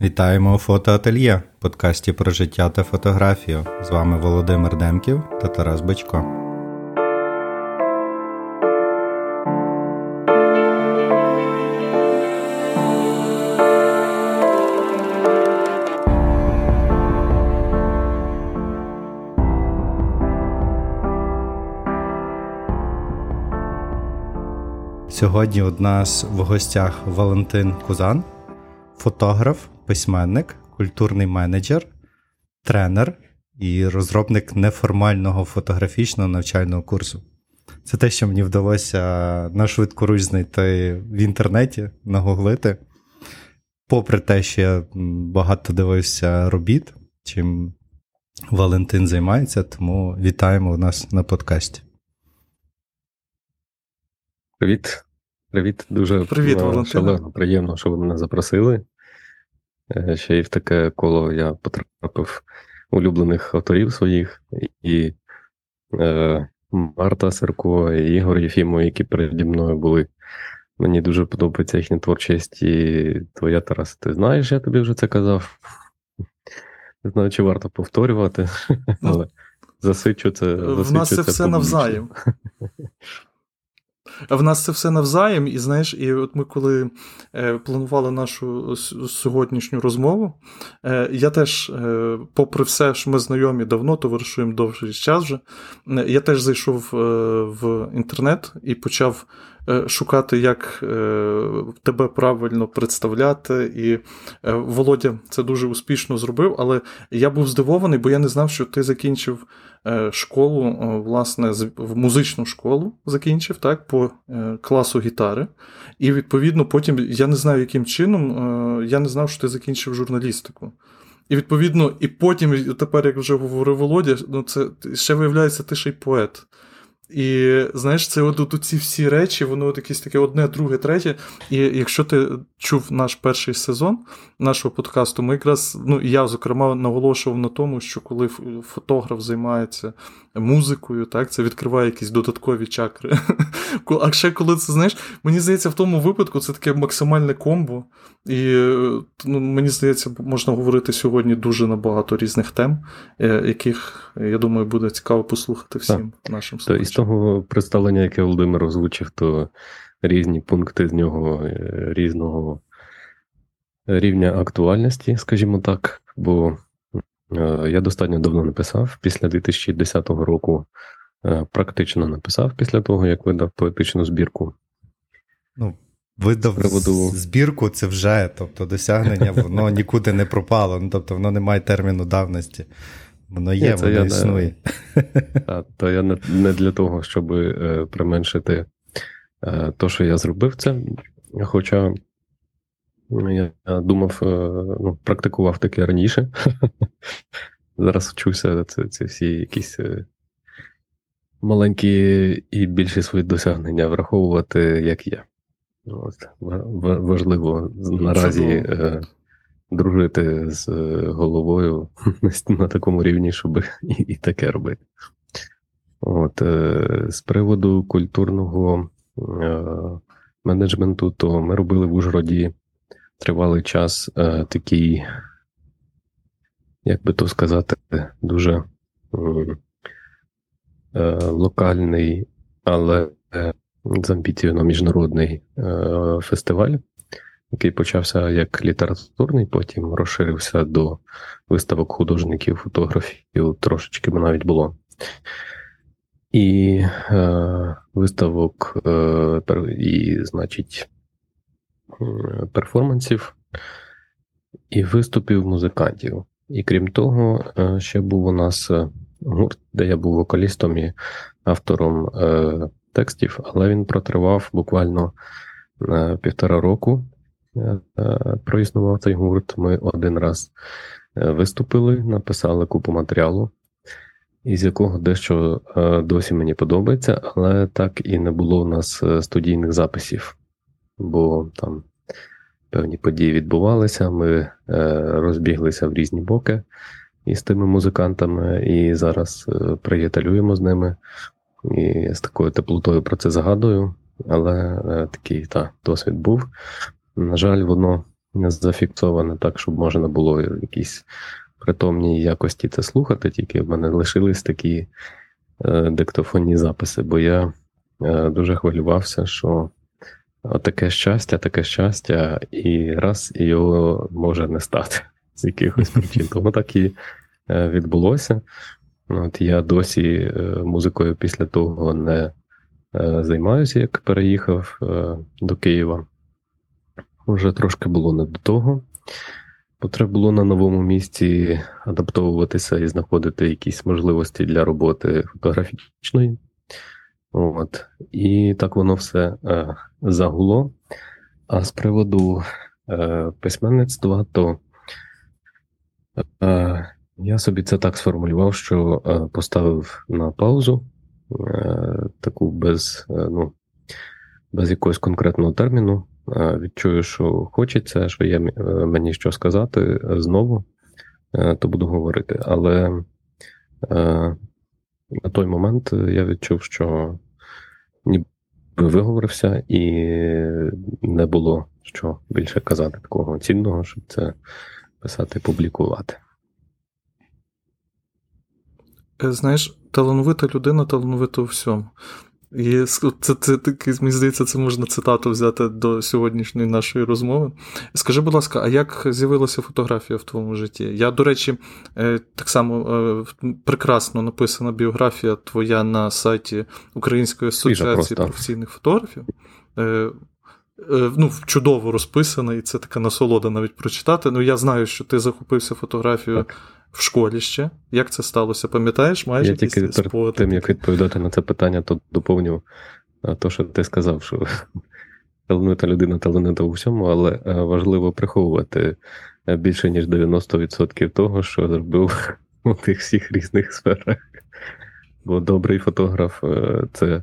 Вітаємо у фотоательє, подкасті про життя та фотографію. З вами Володимир Демків та Тарас Бачко. Сьогодні у нас в гостях Валентин Кузан, фотограф, письменник, культурний менеджер, тренер і розробник неформального фотографічного навчального курсу. Це те, що мені вдалося на швидкоруч знайти в інтернеті, нагуглити. Попри те, що я багато дивився робіт, чим Валентин займається, тому вітаємо у нас на подкасті. Привіт. Привіт, дуже Привіт, шалено приємно, що ви мене запросили. Е, ще й в таке коло я потрапив улюблених авторів своїх, і е, Марта Серко, і Ігор Єфімов, які переді мною були. Мені дуже подобається їхня творчість і твоя Тарас. Ти знаєш, я тобі вже це казав. Не знаю, чи варто повторювати, ну, але засичу це. В нас це все навзаєм. В нас це все навзаєм, і знаєш, і от ми коли е, планували нашу сьогоднішню розмову, е, я теж, е, попри все, що ми знайомі давно, товаришуємо довший час вже, я теж зайшов в інтернет і почав шукати, як е, тебе правильно представляти. І е, Володя це дуже успішно зробив, але я був здивований, бо я не знав, що ти закінчив школу, власне, музичну школу закінчив так, по класу гітари. І відповідно потім я не знаю, яким чином, я не знав, що ти закінчив журналістику. І відповідно, і потім, тепер, як вже говорив Володя, ну це ще виявляється, ти ще й поет. І знаєш, це от ці всі речі, воно от якесь таке одне, друге, третє. І якщо ти чув наш перший сезон нашого подкасту, ми якраз, ну я, зокрема, наголошував на тому, що коли фотограф займається музикою, так, це відкриває якісь додаткові чакри. А ще коли це, знаєш, мені здається, в тому випадку це таке максимальне комбо. І ну, мені здається, можна говорити сьогодні дуже на багато різних тем, е, яких, я думаю, буде цікаво послухати всім так. нашим слухачам. Того представлення, яке Володимир озвучив, то різні пункти з нього е, різного рівня актуальності, скажімо так. Бо е, я достатньо давно написав. Після 2010 року практично написав після того, як видав поетичну збірку. Ну, Видав приводу... збірку, це вже, тобто досягнення, воно нікуди не пропало, ну, тобто воно не має терміну давності. Воно є, Ні, воно я існує. Не, то я не, не для того, щоб е, применшити е, то, що я зробив це. Хоча я, думав, е, ну, практикував таке раніше. Зараз вчуся це, це всі якісь е, маленькі і більші свої досягнення враховувати, як є. От, Важливо наразі е, дружити з е, головою на такому рівні, щоб і, і таке робити. От, е, З приводу культурного е, менеджменту, то ми робили в Ужгороді тривалий час такий, як би то сказати, дуже локальний, але з амбіцією на міжнародний фестиваль, який почався як літературний, потім розширився до виставок художників, фотографів, трошечки навіть було. І е, виставок, е, і, значить, перформансів, і виступів музикантів. І крім того, е, ще був у нас е, гурт, де я був вокалістом і автором е, текстів, але він протривав буквально е, півтора року. Е, е, проіснував цей гурт. Ми один раз виступили, написали купу матеріалу, із якого дещо досі мені подобається, але так і не було у нас студійних записів, бо там певні події відбувалися, ми розбіглися в різні боки із тими музикантами, і зараз приятелюємо з ними. І з такою теплотою про це загадую, але е, такий та, досвід був. На жаль, воно не зафіксоване так, щоб можна було якісь притомній якості це слухати, тільки в мене лишились такі е, диктофонні записи, бо я е, дуже хвилювався, що таке щастя, таке щастя, і раз і його може не стати з якихось причин. Тому так і е, відбулося. От Я досі е, музикою після того не е, займаюся, як переїхав до Києва. Вже трошки було не до того. Потрібно було на новому місці адаптовуватися і знаходити якісь можливості для роботи фотографічної. От. І так воно все е, загуло. А з приводу е, письменництва, то е, я собі це так сформулював, що е, поставив на паузу е, таку без, е, ну, без якогось конкретного терміну. Відчую, що хочеться, що є мені що сказати знову, то буду говорити. Але на той момент я відчув, що ніби виговорився, і не було що більше казати такого цінного, щоб це писати, публікувати. Е, знаєш, талановита людина талановита у всьому. І це це такий, мені здається, це можна цитату взяти до сьогоднішньої нашої розмови. Скажи, будь ласка, а як з'явилася фотографія в твоєму житті? Я, до речі, е, так само е, прекрасно написана біографія твоя на сайті Української асоціації професійних фотографів. Е, ну, Чудово розписана, і це така насолода навіть прочитати. Ну, я знаю, що ти захопився фотографією. Так в школі ще. Як це сталося? Пам'ятаєш, майже Я тільки перед тим, як відповідати на це питання, то доповню те, що ти сказав, що талановита людина талановита у всьому, але е, важливо приховувати е, більше, ніж 90% того, що зробив у тих всіх різних сферах. Бо добрий фотограф е, це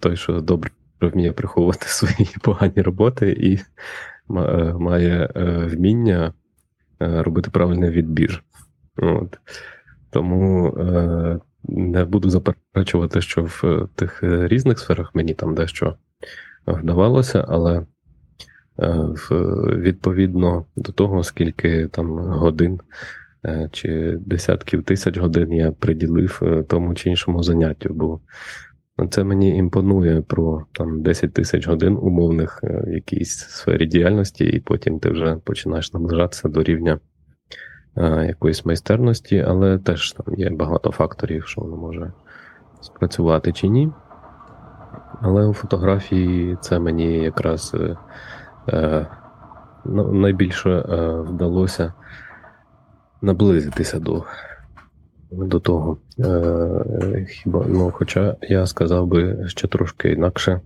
той, що добре вміє приховувати свої погані роботи і має вміння робити правильний відбір. От. Тому е, не буду заперечувати, що в тих різних сферах мені там дещо вдавалося, але е, відповідно до того, скільки там годин е, чи десятків тисяч годин я приділив е, тому чи іншому заняттю. бо це мені імпонує про там 10 тисяч годин умовних е, в якійсь сфері діяльності, і потім ти вже починаєш наближатися до рівня а, е, якоїсь майстерності, але теж там є багато факторів, що воно може спрацювати чи ні. Але у фотографії це мені якраз е, е, найбільше е, вдалося наблизитися до до того. Е, Хіба, ну, Хоча я сказав би ще трошки інакше.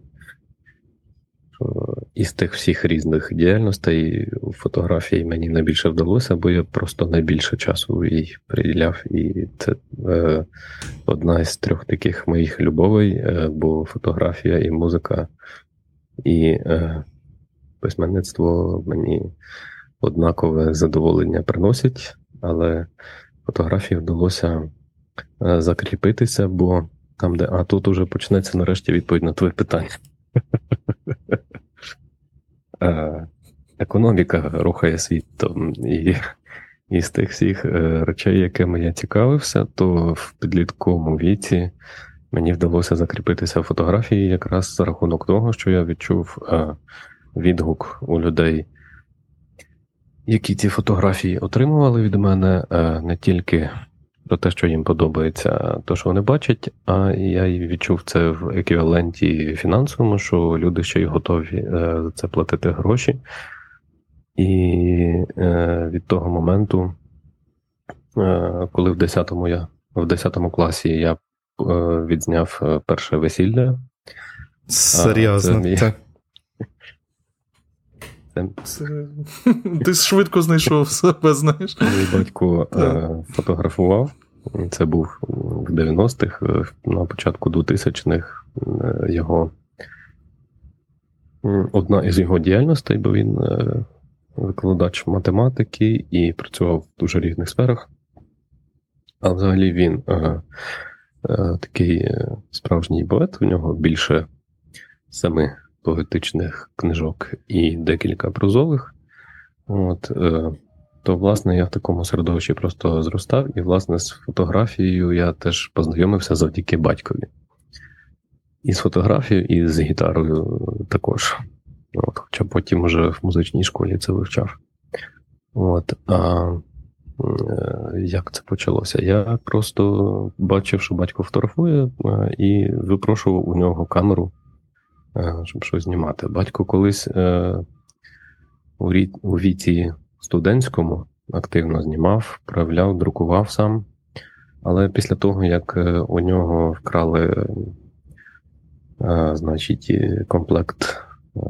Із тих всіх різних діяльностей фотографії мені найбільше вдалося, бо я просто найбільше часу їй приділяв. І це е, одна із трьох таких моїх любовей, е, бо фотографія і музика, і е, письменництво мені однакове задоволення приносять, але фотографії вдалося е, закріпитися, бо там, де а тут уже почнеться нарешті відповідь на твоє питання. Е, економіка рухає світом, і і з тих всіх е, речей, якими я цікавився, то в підлітковому віці мені вдалося закріпитися в фотографії якраз за рахунок того, що я відчув відгук у людей які ці фотографії отримували від мене е, не тільки про те, що їм подобається, то що вони бачать, а я відчув це в еквіваленті фінансовому, що люди ще й готові е, за це платити гроші. І е, від того моменту, коли в 10-му я в 10 класі я відзняв перше весілля. Серйозно. Це, це... Ти швидко знайшов себе, знаєш. Мій батько е, фотографував. Це був в 90-х, е, на початку 2000-х е, його одна із його діяльностей, бо він викладач математики і працював в дуже різних сферах. А взагалі він такий справжній поет, у нього більше семи поетичних книжок і декілька прозових. От, е, То, власне, я в такому середовищі просто зростав, і, власне, з фотографією я теж познайомився завдяки батькові. І з фотографією, і з гітарою також. От, Хоча потім вже в музичній школі це вивчав. От, а е, Як це почалося? Я просто бачив, що батько фотографує, е, і випрошував у нього камеру, щоб щось знімати. Батько колись у віці студентському активно знімав, проявляв, друкував сам. Але після того, як у нього вкрали значить, комплект Е,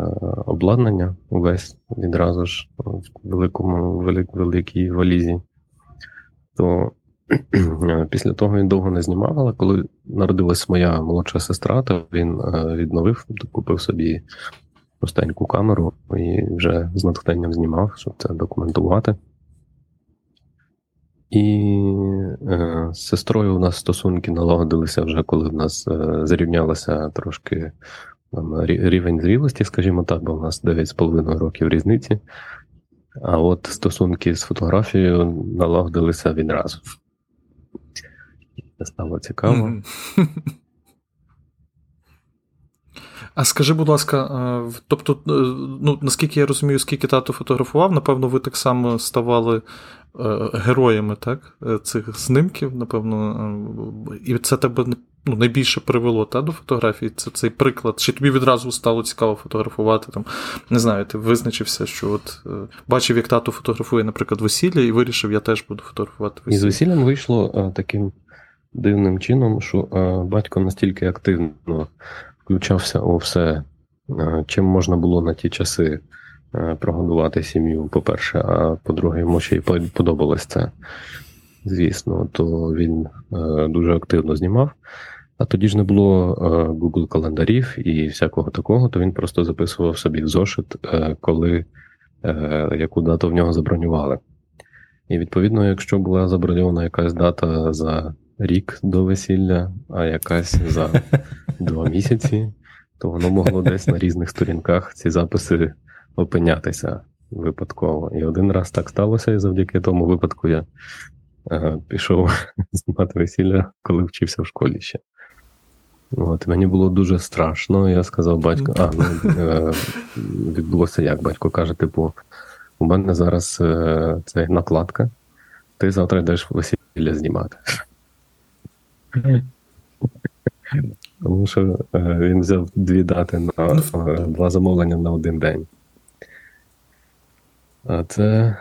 обладнання увесь відразу ж в великому, велик, великій валізі, то після того він довго не знімав, але коли народилась моя молодша сестра, то він е, відновив, купив собі простеньку камеру і вже з натхненням знімав, щоб це документувати. І е, з сестрою у нас стосунки налагодилися вже коли в нас е, зарівнялася трошки рівень зрілості, скажімо так, бо в нас 9,5 років різниці. А от стосунки з фотографією налагодилися відразу. Стало цікаво. А скажи, будь ласка, тобто, е, ну, наскільки я розумію, скільки тато фотографував, напевно, ви так само ставали е, героями так, е, цих знимків, напевно, і це тебе ну, найбільше привело та, до фотографії, це цей приклад. Чи тобі відразу стало цікаво фотографувати? Там, Не знаю, ти визначився, що от е, бачив, як тато фотографує, наприклад, весілля, і вирішив, я теж буду фотографувати весілля. І з весіллям вийшло е, таким дивним чином, що е, батько настільки активно включався у все, а, чим можна було на ті часи. Прогодувати сім'ю, по-перше, а по-друге, йому ще й подобалось це, звісно, то він е, дуже активно знімав. А тоді ж не було е, Google календарів і всякого такого, то він просто записував собі в зошит, е, коли е, яку дату в нього забронювали. І відповідно, якщо була заброньована якась дата за рік до весілля, а якась за два місяці, то воно могло десь на різних сторінках ці записи опинятися випадково. І один раз так сталося, і завдяки тому випадку я пішов знімати весілля, коли вчився в школі ще. От, Мені було дуже страшно. Я сказав батько, а ну, е, відбулося як? Батько каже: типу, у мене зараз е, це накладка, ти завтра йдеш весілля знімати. Тому що е, він взяв дві дати на два замовлення на один день. А це.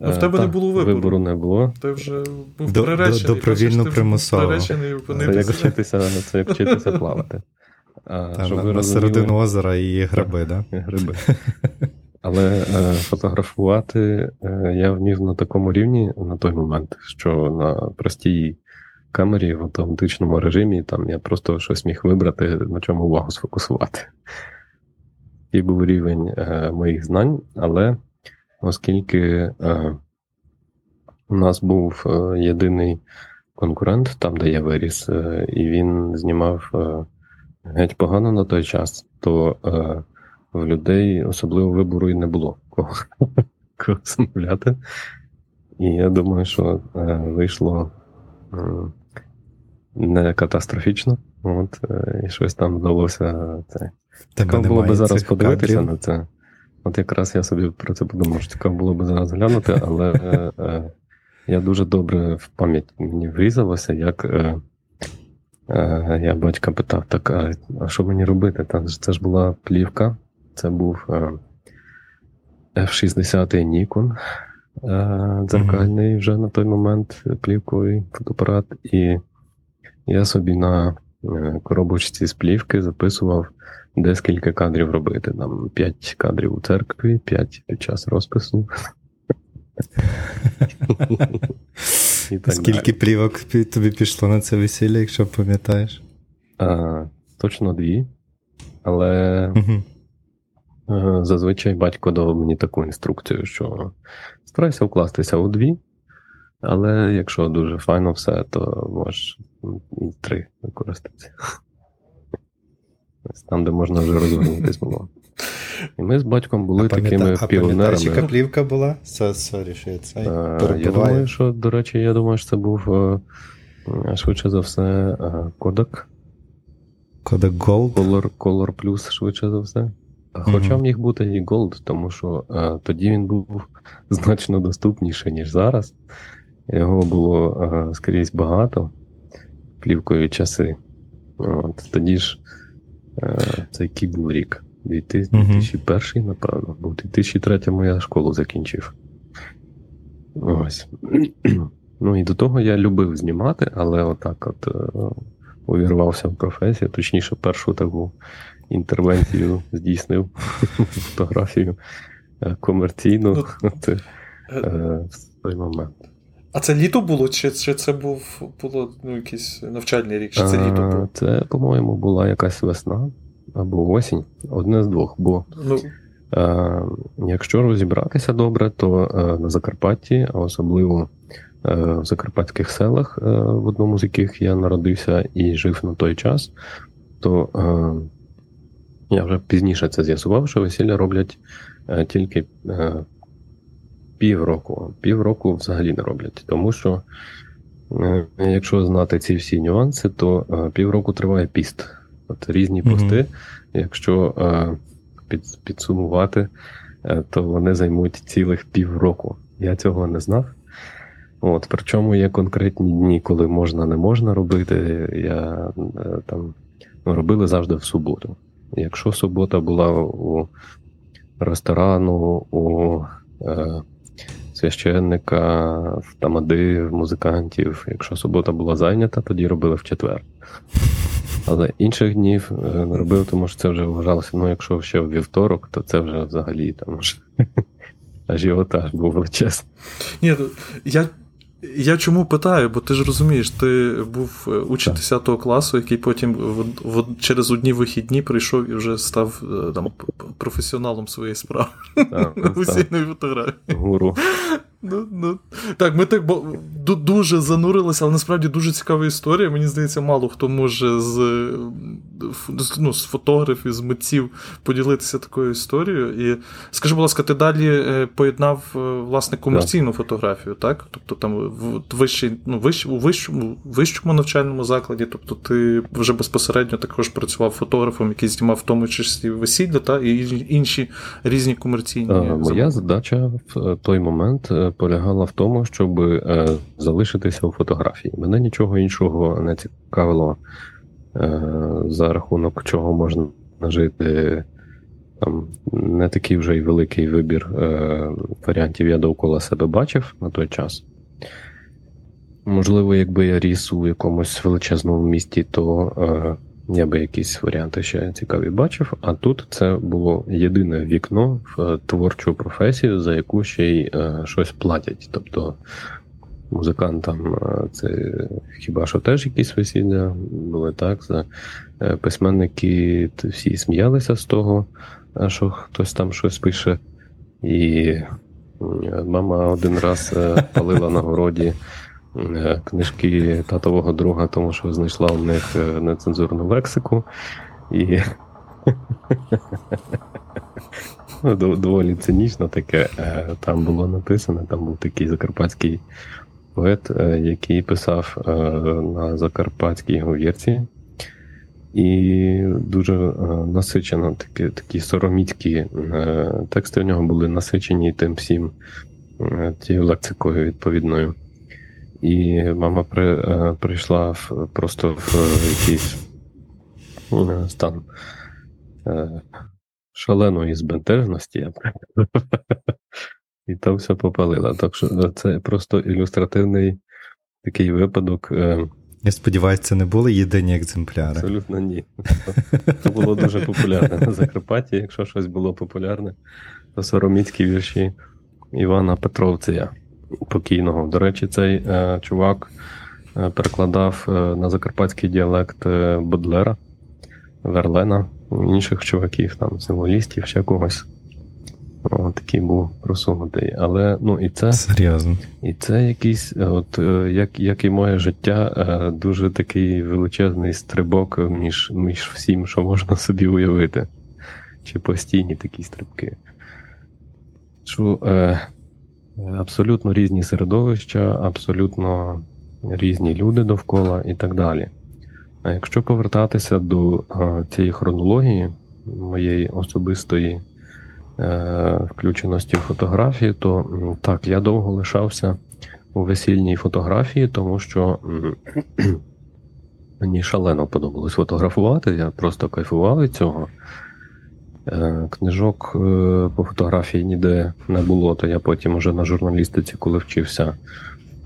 Ну, в тебе та, не було вибору. Вибору не було. Ти вже був до, приречений. Добровільно примусово. Це як вчитися, це як вчитися плавати. А, Та, щоб на, на середину озера і гриби, так? Да? Гриби. Але е, фотографувати е, я вмів на такому рівні на той момент, що на простій камері в автоматичному режимі там я просто щось міг вибрати, на чому увагу сфокусувати. І був рівень е, моїх знань, але оскільки е, у нас був е, єдиний конкурент, там, де я виріс, е, і він знімав е, геть погано на той час, то е, в людей особливо вибору і не було кого, замовляти. І я думаю, що вийшло не катастрофічно. От, І щось там вдалося. Це. Цікаво було би зараз подивитися кадрів. на це. От якраз я собі про це подумав, що цікаво було б зараз глянути, але е, е, я дуже добре в пам'ять мені врізалося, як е, е, я батька питав: так, а, а що мені робити? Там, це ж була плівка, це був е, F60 Nikon е, дзеркальний вже на той момент плівковий фотоапарат, і я собі на е, коробочці з плівки записував де скільки кадрів робити. Там 5 кадрів у церкві, 5 під час розпису. Скільки плівок тобі пішло на це весілля, якщо пам'ятаєш? А, Точно дві. Але uh зазвичай батько дав мені таку інструкцію, що старайся вкластися у дві, але якщо дуже файно все, то можеш і три використати. Там, де можна вже розвернутися було. І ми з батьком були а такими а піонерами. яка плівка була? Sorry, що я це Я думаю, що, до речі, я думаю, що це був е, швидше за все кодек. Кодек Gold? Color, Color Plus, швидше за все. Хоча mm міг бути і Gold, тому що а, тоді він був значно доступніший, ніж зараз. Його було а, скрізь багато плівкові часи. От, Тоді ж а, це який був рік. 2001, mm напевно, бо в 2003 я школу закінчив. Ось. Ну і до того я любив знімати, але отак от е, увірвався в професію, точніше, першу таку інтервенцію здійснив фотографію е, комерційну ну, це, е, в той момент. А це літо було, чи чи це був було ну, якийсь навчальний рік? Чи це літо було? Це, по-моєму, була якась весна або осінь, одне з двох. Бо ну. е, якщо розібратися добре, то е, на Закарпатті, а особливо е, в закарпатських селах, е, в одному з яких я народився і жив на той час, то я вже пізніше це з'ясував, що весілля роблять е, тільки е, півроку. Півроку взагалі не роблять. Тому що, е, якщо знати ці всі нюанси, то півроку триває піст. От Різні пости. Mm-hmm. Якщо під, підсумувати, то вони займуть цілих півроку. Я цього не знав. От, Причому є конкретні дні, коли можна, не можна робити. Я там ну, робили завжди в суботу. Якщо субота була у ресторану, у е, священника, в тамади, в музикантів, якщо субота була зайнята, тоді робили в четвер. Але інших днів е, не робив, тому що це вже вважалося. Ну, якщо ще в вівторок, то це вже взагалі там ажіотаж був величезний. Ні, я я чому питаю, бо ти ж розумієш, ти був е, учень 10 класу, який потім в, в, через одні вихідні прийшов і вже став е, там професіоналом своєї справи. Весільної фотографії. Гуру. Ну, ну, Так, ми так дуже занурилися, але насправді дуже цікава історія. Мені здається, мало хто може з ну, з фотографів, з митців поділитися такою історією. І скажи, будь ласка, ти далі е, поєднав е, власне комерційну фотографію, так? Тобто там в вищій, ну, вищ, у вищому вищому навчальному закладі, тобто ти вже безпосередньо також працював фотографом, який знімав в тому числі весілля, та, і інші різні комерційні. А, моя задача в той момент полягала в тому, щоб е, залишитися у фотографії. Мене нічого іншого не цікавило, е, за рахунок чого можна жити. Там не такий вже й великий вибір е, варіантів я довкола себе бачив на той час. Можливо, якби я ріс у якомусь величезному місті, то е, я би якісь варіанти ще цікаві бачив, а тут це було єдине вікно в творчу професію, за яку ще й е, щось платять. Тобто музикантам е, це хіба що теж якісь весілля були так. За е, письменники всі сміялися з того, е, що хтось там щось пише. І мама один раз е, палила на городі. Е, книжки татового друга, тому що знайшла у них е, нецензурну лексику. І ну, доволі цинічно таке е, там було написано. Там був такий закарпатський поет, який писав на закарпатській говірці. І дуже насичено такі такі сороміцькі тексти у нього були насичені тим всім тією лексикою відповідною. І мама при, е, прийшла в, просто в якийсь е, стан е, шаленої збентежності. І там все попалила. Так що це просто ілюстративний такий випадок. Я сподіваюся, це не були єдині екземпляри. Абсолютно ні. Це було дуже популярне на Закарпатті. Якщо щось було популярне, то сороміцькі вірші Івана Петровця покійного. До речі, цей е, чувак е, перекладав е, на закарпатський діалект е, Бодлера, Верлена, інших чуваків, там, символістів, ще когось. О, такий був просунутий. Але ну і це серйозно. І це якийсь, от як як і моє життя, дуже такий величезний стрибок між між всім, що можна собі уявити. Чи постійні такі стрибки. Що е, абсолютно різні середовища, абсолютно різні люди довкола і так далі. А якщо повертатися до цієї хронології моєї особистої е, включеності в фотографії, то так, я довго лишався у весільній фотографії, тому що мені шалено подобалось фотографувати, я просто кайфував від цього. Е, книжок е, по фотографії ніде не було, то я потім уже на журналістиці, коли вчився,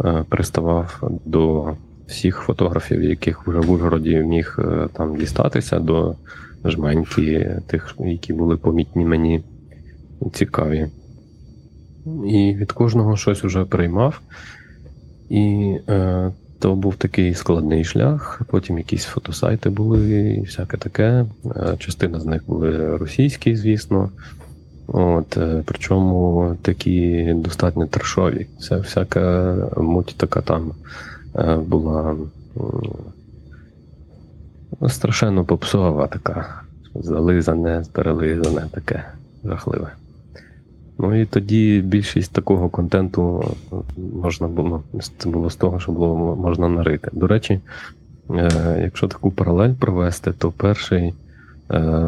е, приставав до всіх фотографів, яких вже в Ужгороді міг там дістатися, до жменьки, тих, які були помітні мені цікаві. І від кожного щось вже приймав. І то був такий складний шлях. Потім якісь фотосайти були, і всяке таке. Е, частина з них були російські, звісно. От, е, Причому такі достатньо трешові. Вся, Всяка муть така там е, була страшенно попсова така. Зализане, перелизане, таке жахливе. Ну і тоді більшість такого контенту можна було це було з того, що було можна нарити. До речі, е, якщо таку паралель провести, то перший е,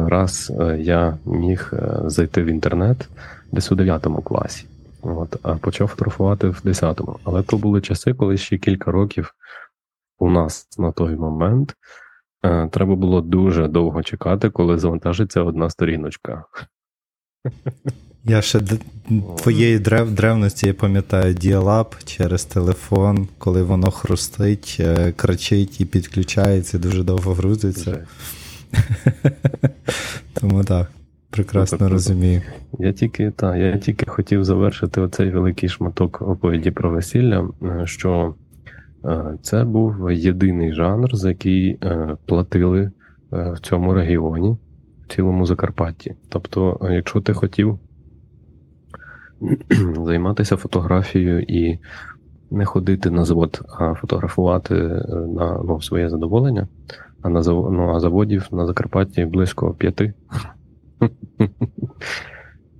раз е, я міг зайти в інтернет десь у 9 класі, От, а почав фотографувати в 10-му. Але то були часи, коли ще кілька років у нас на той момент треба було дуже довго чекати, коли завантажиться одна сторіночка. Я ще твоєї древ, древності я пам'ятаю діалап через телефон, коли воно хрустить, е, кричить і підключається, дуже довго грузиться. Тому так, прекрасно розумію. Я тільки та, я тільки хотів завершити оцей великий шматок оповіді про весілля, е, що е, це був єдиний жанр, за який платили в цьому регіоні, в цілому Закарпатті. Тобто, якщо ти хотів займатися фотографією і не ходити на завод, а фотографувати е, на ну, своє задоволення. А на ну, а заводів на Закарпатті близько п'яти.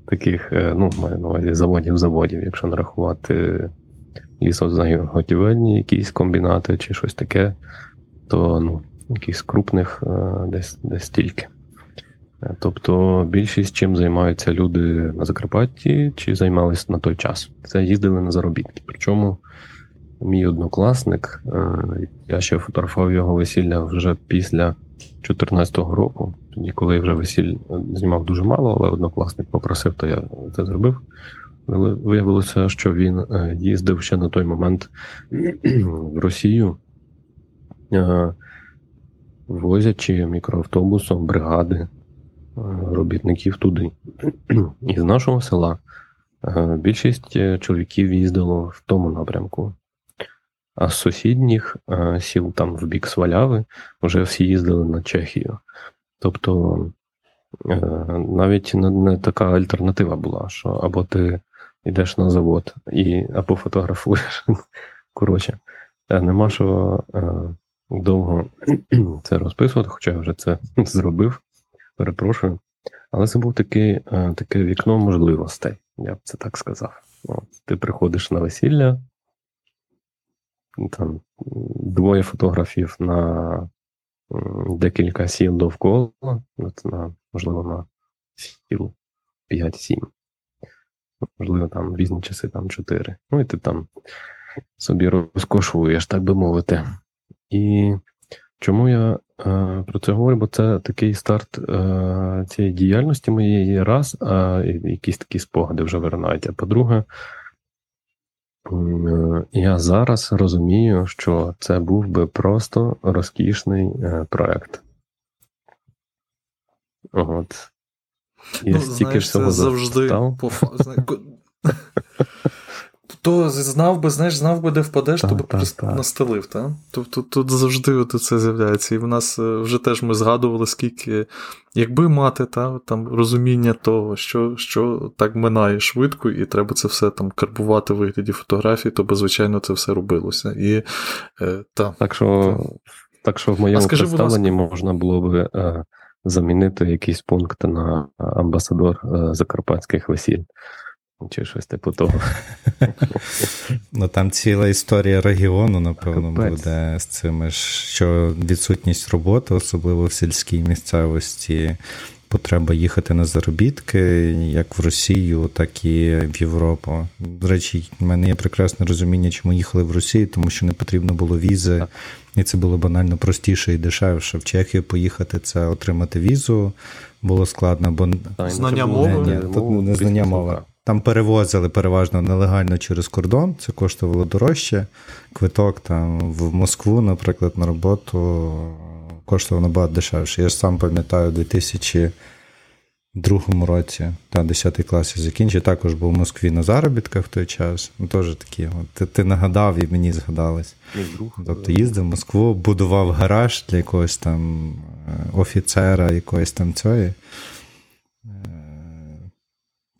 Таких, е, ну, маю на увазі заводів-заводів, якщо нарахувати лісозаготівельні якісь комбінати чи щось таке, то ну, якихось крупних е, десь десь стільки. Тобто більшість чим займаються люди на Закарпатті чи займалися на той час. Це їздили на заробітки. Причому мій однокласник, е, я ще фотографував його весілля вже після 2014 року, тоді, коли вже весіль знімав дуже мало, але однокласник попросив, то я це зробив. Виявилося, що він е, їздив ще на той момент в Росію, е, возячи мікроавтобусом бригади робітників туди. Із нашого села е, більшість е, чоловіків їздило в тому напрямку. А з сусідніх е, сіл там в бік Сваляви вже всі їздили на Чехію. Тобто навіть не така альтернатива була, що або ти йдеш на завод і або фотографуєш. Коротше, нема що довго це розписувати, хоча я вже це зробив перепрошую. Але це був таке, таке вікно можливостей, я б це так сказав. От, Ти приходиш на весілля, там двоє фотографів на декілька сіл довкола, от, на, можливо, на сіл 5-7. Можливо, там різні часи, там 4. Ну, і ти там собі розкошуєш, так би мовити. І чому я про це говорю, бо це такий старт е, цієї діяльності моєї раз, а якісь такі спогади вже виринають. А по-друге, я зараз розумію, що це був би просто розкішний е, проект. От. Ну, стільки знаєш, всього це завжди по... хто знав би, знаєш, знав би, де впадеш, так, то би так, просто так. настелив. Та? Тобто тут завжди от це з'являється. І в нас е, вже теж ми згадували, скільки, якби мати та, там, розуміння того, що що так минає швидко, і треба це все там карбувати в вигляді фотографії, то би, звичайно, це все робилося. І, е, та, Так що так що в моєму скажи, представленні можна було би е, замінити якийсь пункт на амбасадор е, закарпатських весіль. Чи щось типу того. Ну там ціла історія регіону, напевно, Капець. буде з цими, що відсутність роботи, особливо в сільській місцевості, потреба їхати на заробітки, як в Росію, так і в Європу. До речі, в мене є прекрасне розуміння, чому їхали в Росію, тому що не потрібно було візи, і це було банально простіше і дешевше. В Чехію поїхати це отримати візу було складно, бо знання мови Ні, тут не знання мови. Там перевозили переважно нелегально через кордон, це коштувало дорожче. Квиток там в Москву, наприклад, на роботу коштував набагато дешевше. Я ж сам пам'ятаю, у 2002 році, та 10 клас я закінчив, також був в Москві на заробітках в той час. Ну, Теж такі, от, ти, ти нагадав і мені згадалось. Тобто їздив в Москву, будував гараж для якогось там е, офіцера, якоїсь там цієї.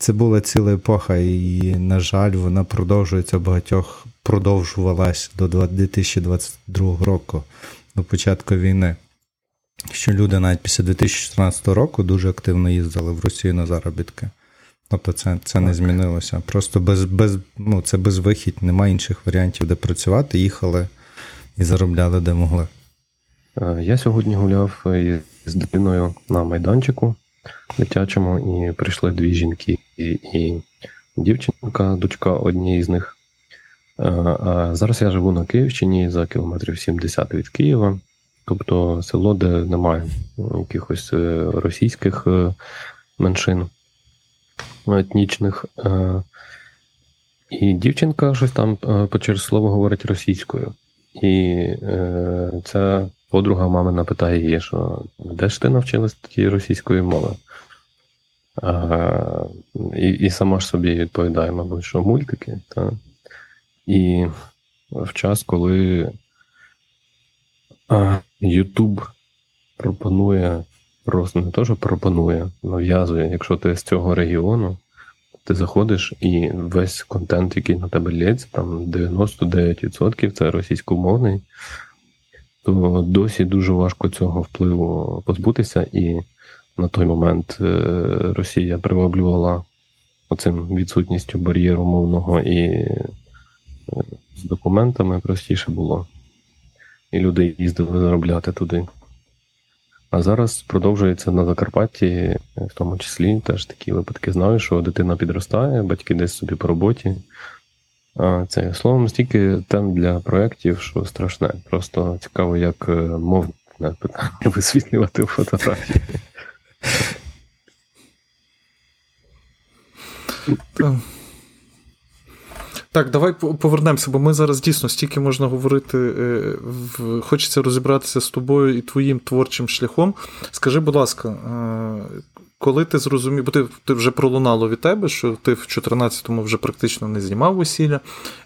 Це була ціла епоха, і, на жаль, вона продовжується багатьох продовжувалась до 2022 року, до початку війни. Що люди навіть після 2014 року дуже активно їздили в Росію на заробітки. Тобто це це не змінилося. Просто без, без, ну, це безвихідь, немає інших варіантів, де працювати, їхали і заробляли де могли. Е, я сьогодні гуляв з дитиною на майданчику дитячому, і прийшли дві жінки і, і дівчинка, дочка однієї з них. А Зараз я живу на Київщині за кілометрів 70 від Києва, тобто село, де немає якихось е, російських е, меншин етнічних. Е, і дівчинка щось там по через слово говорить російською. І ця подруга мамина питає її, що де ж ти навчилась тієї російської мови? А, І і сама ж собі відповідає, мабуть, що мультики. Та? І в час, коли YouTube пропонує, просто не те, що пропонує, нав'язує, якщо ти з цього регіону, ти заходиш і весь контент, який на тебе лється, там 99% це російськомовний, то досі дуже важко цього впливу позбутися. і на той момент е, Росія приваблювала оцим відсутністю бар'єру мовного і е, з документами простіше було. І люди їздили заробляти туди. А зараз продовжується на Закарпатті, в тому числі теж такі випадки знаю, що дитина підростає, батьки десь собі по роботі. Це словом стільки тем для проєктів, що страшне. Просто цікаво, як е, мовне питання висвітлювати фотографії. Так, давай повернемося, бо ми зараз дійсно стільки можна говорити. Е, хочеться розібратися з тобою і твоїм творчим шляхом. Скажи, будь ласка, е, коли ти зрозумів, бо ти ти вже пролунало від тебе, що ти в 14-му вже практично не знімав весілля.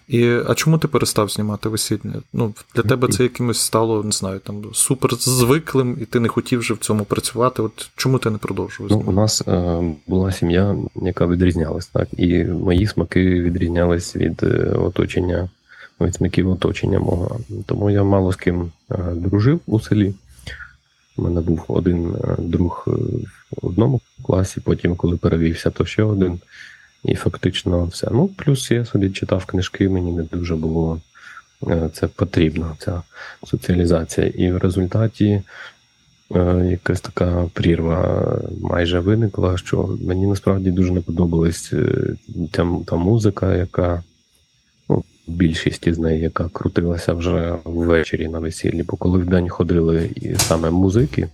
І, А чому ти перестав знімати весілля? Ну, Для тебе це якимось стало, не знаю, там супер звиклим, і ти не хотів вже в цьому працювати. От Чому ти не продовжував? Ну, У нас е, була сім'я, яка відрізнялась, так, і мої смаки відрізнялись від е, оточення, від смаків оточення мого. Тому я мало з ким е, дружив у селі. У мене був один е, друг е, в одному класі, потім, коли перевівся, то ще один. І фактично все. Ну, плюс я собі читав книжки, мені не дуже було е, це потрібно, ця соціалізація. І в результаті якась така прірва майже виникла, що мені насправді дуже не подобалась та, та музика, яка більшість із неї, яка крутилася вже ввечері на весіллі. Бо коли в день ходили і саме музики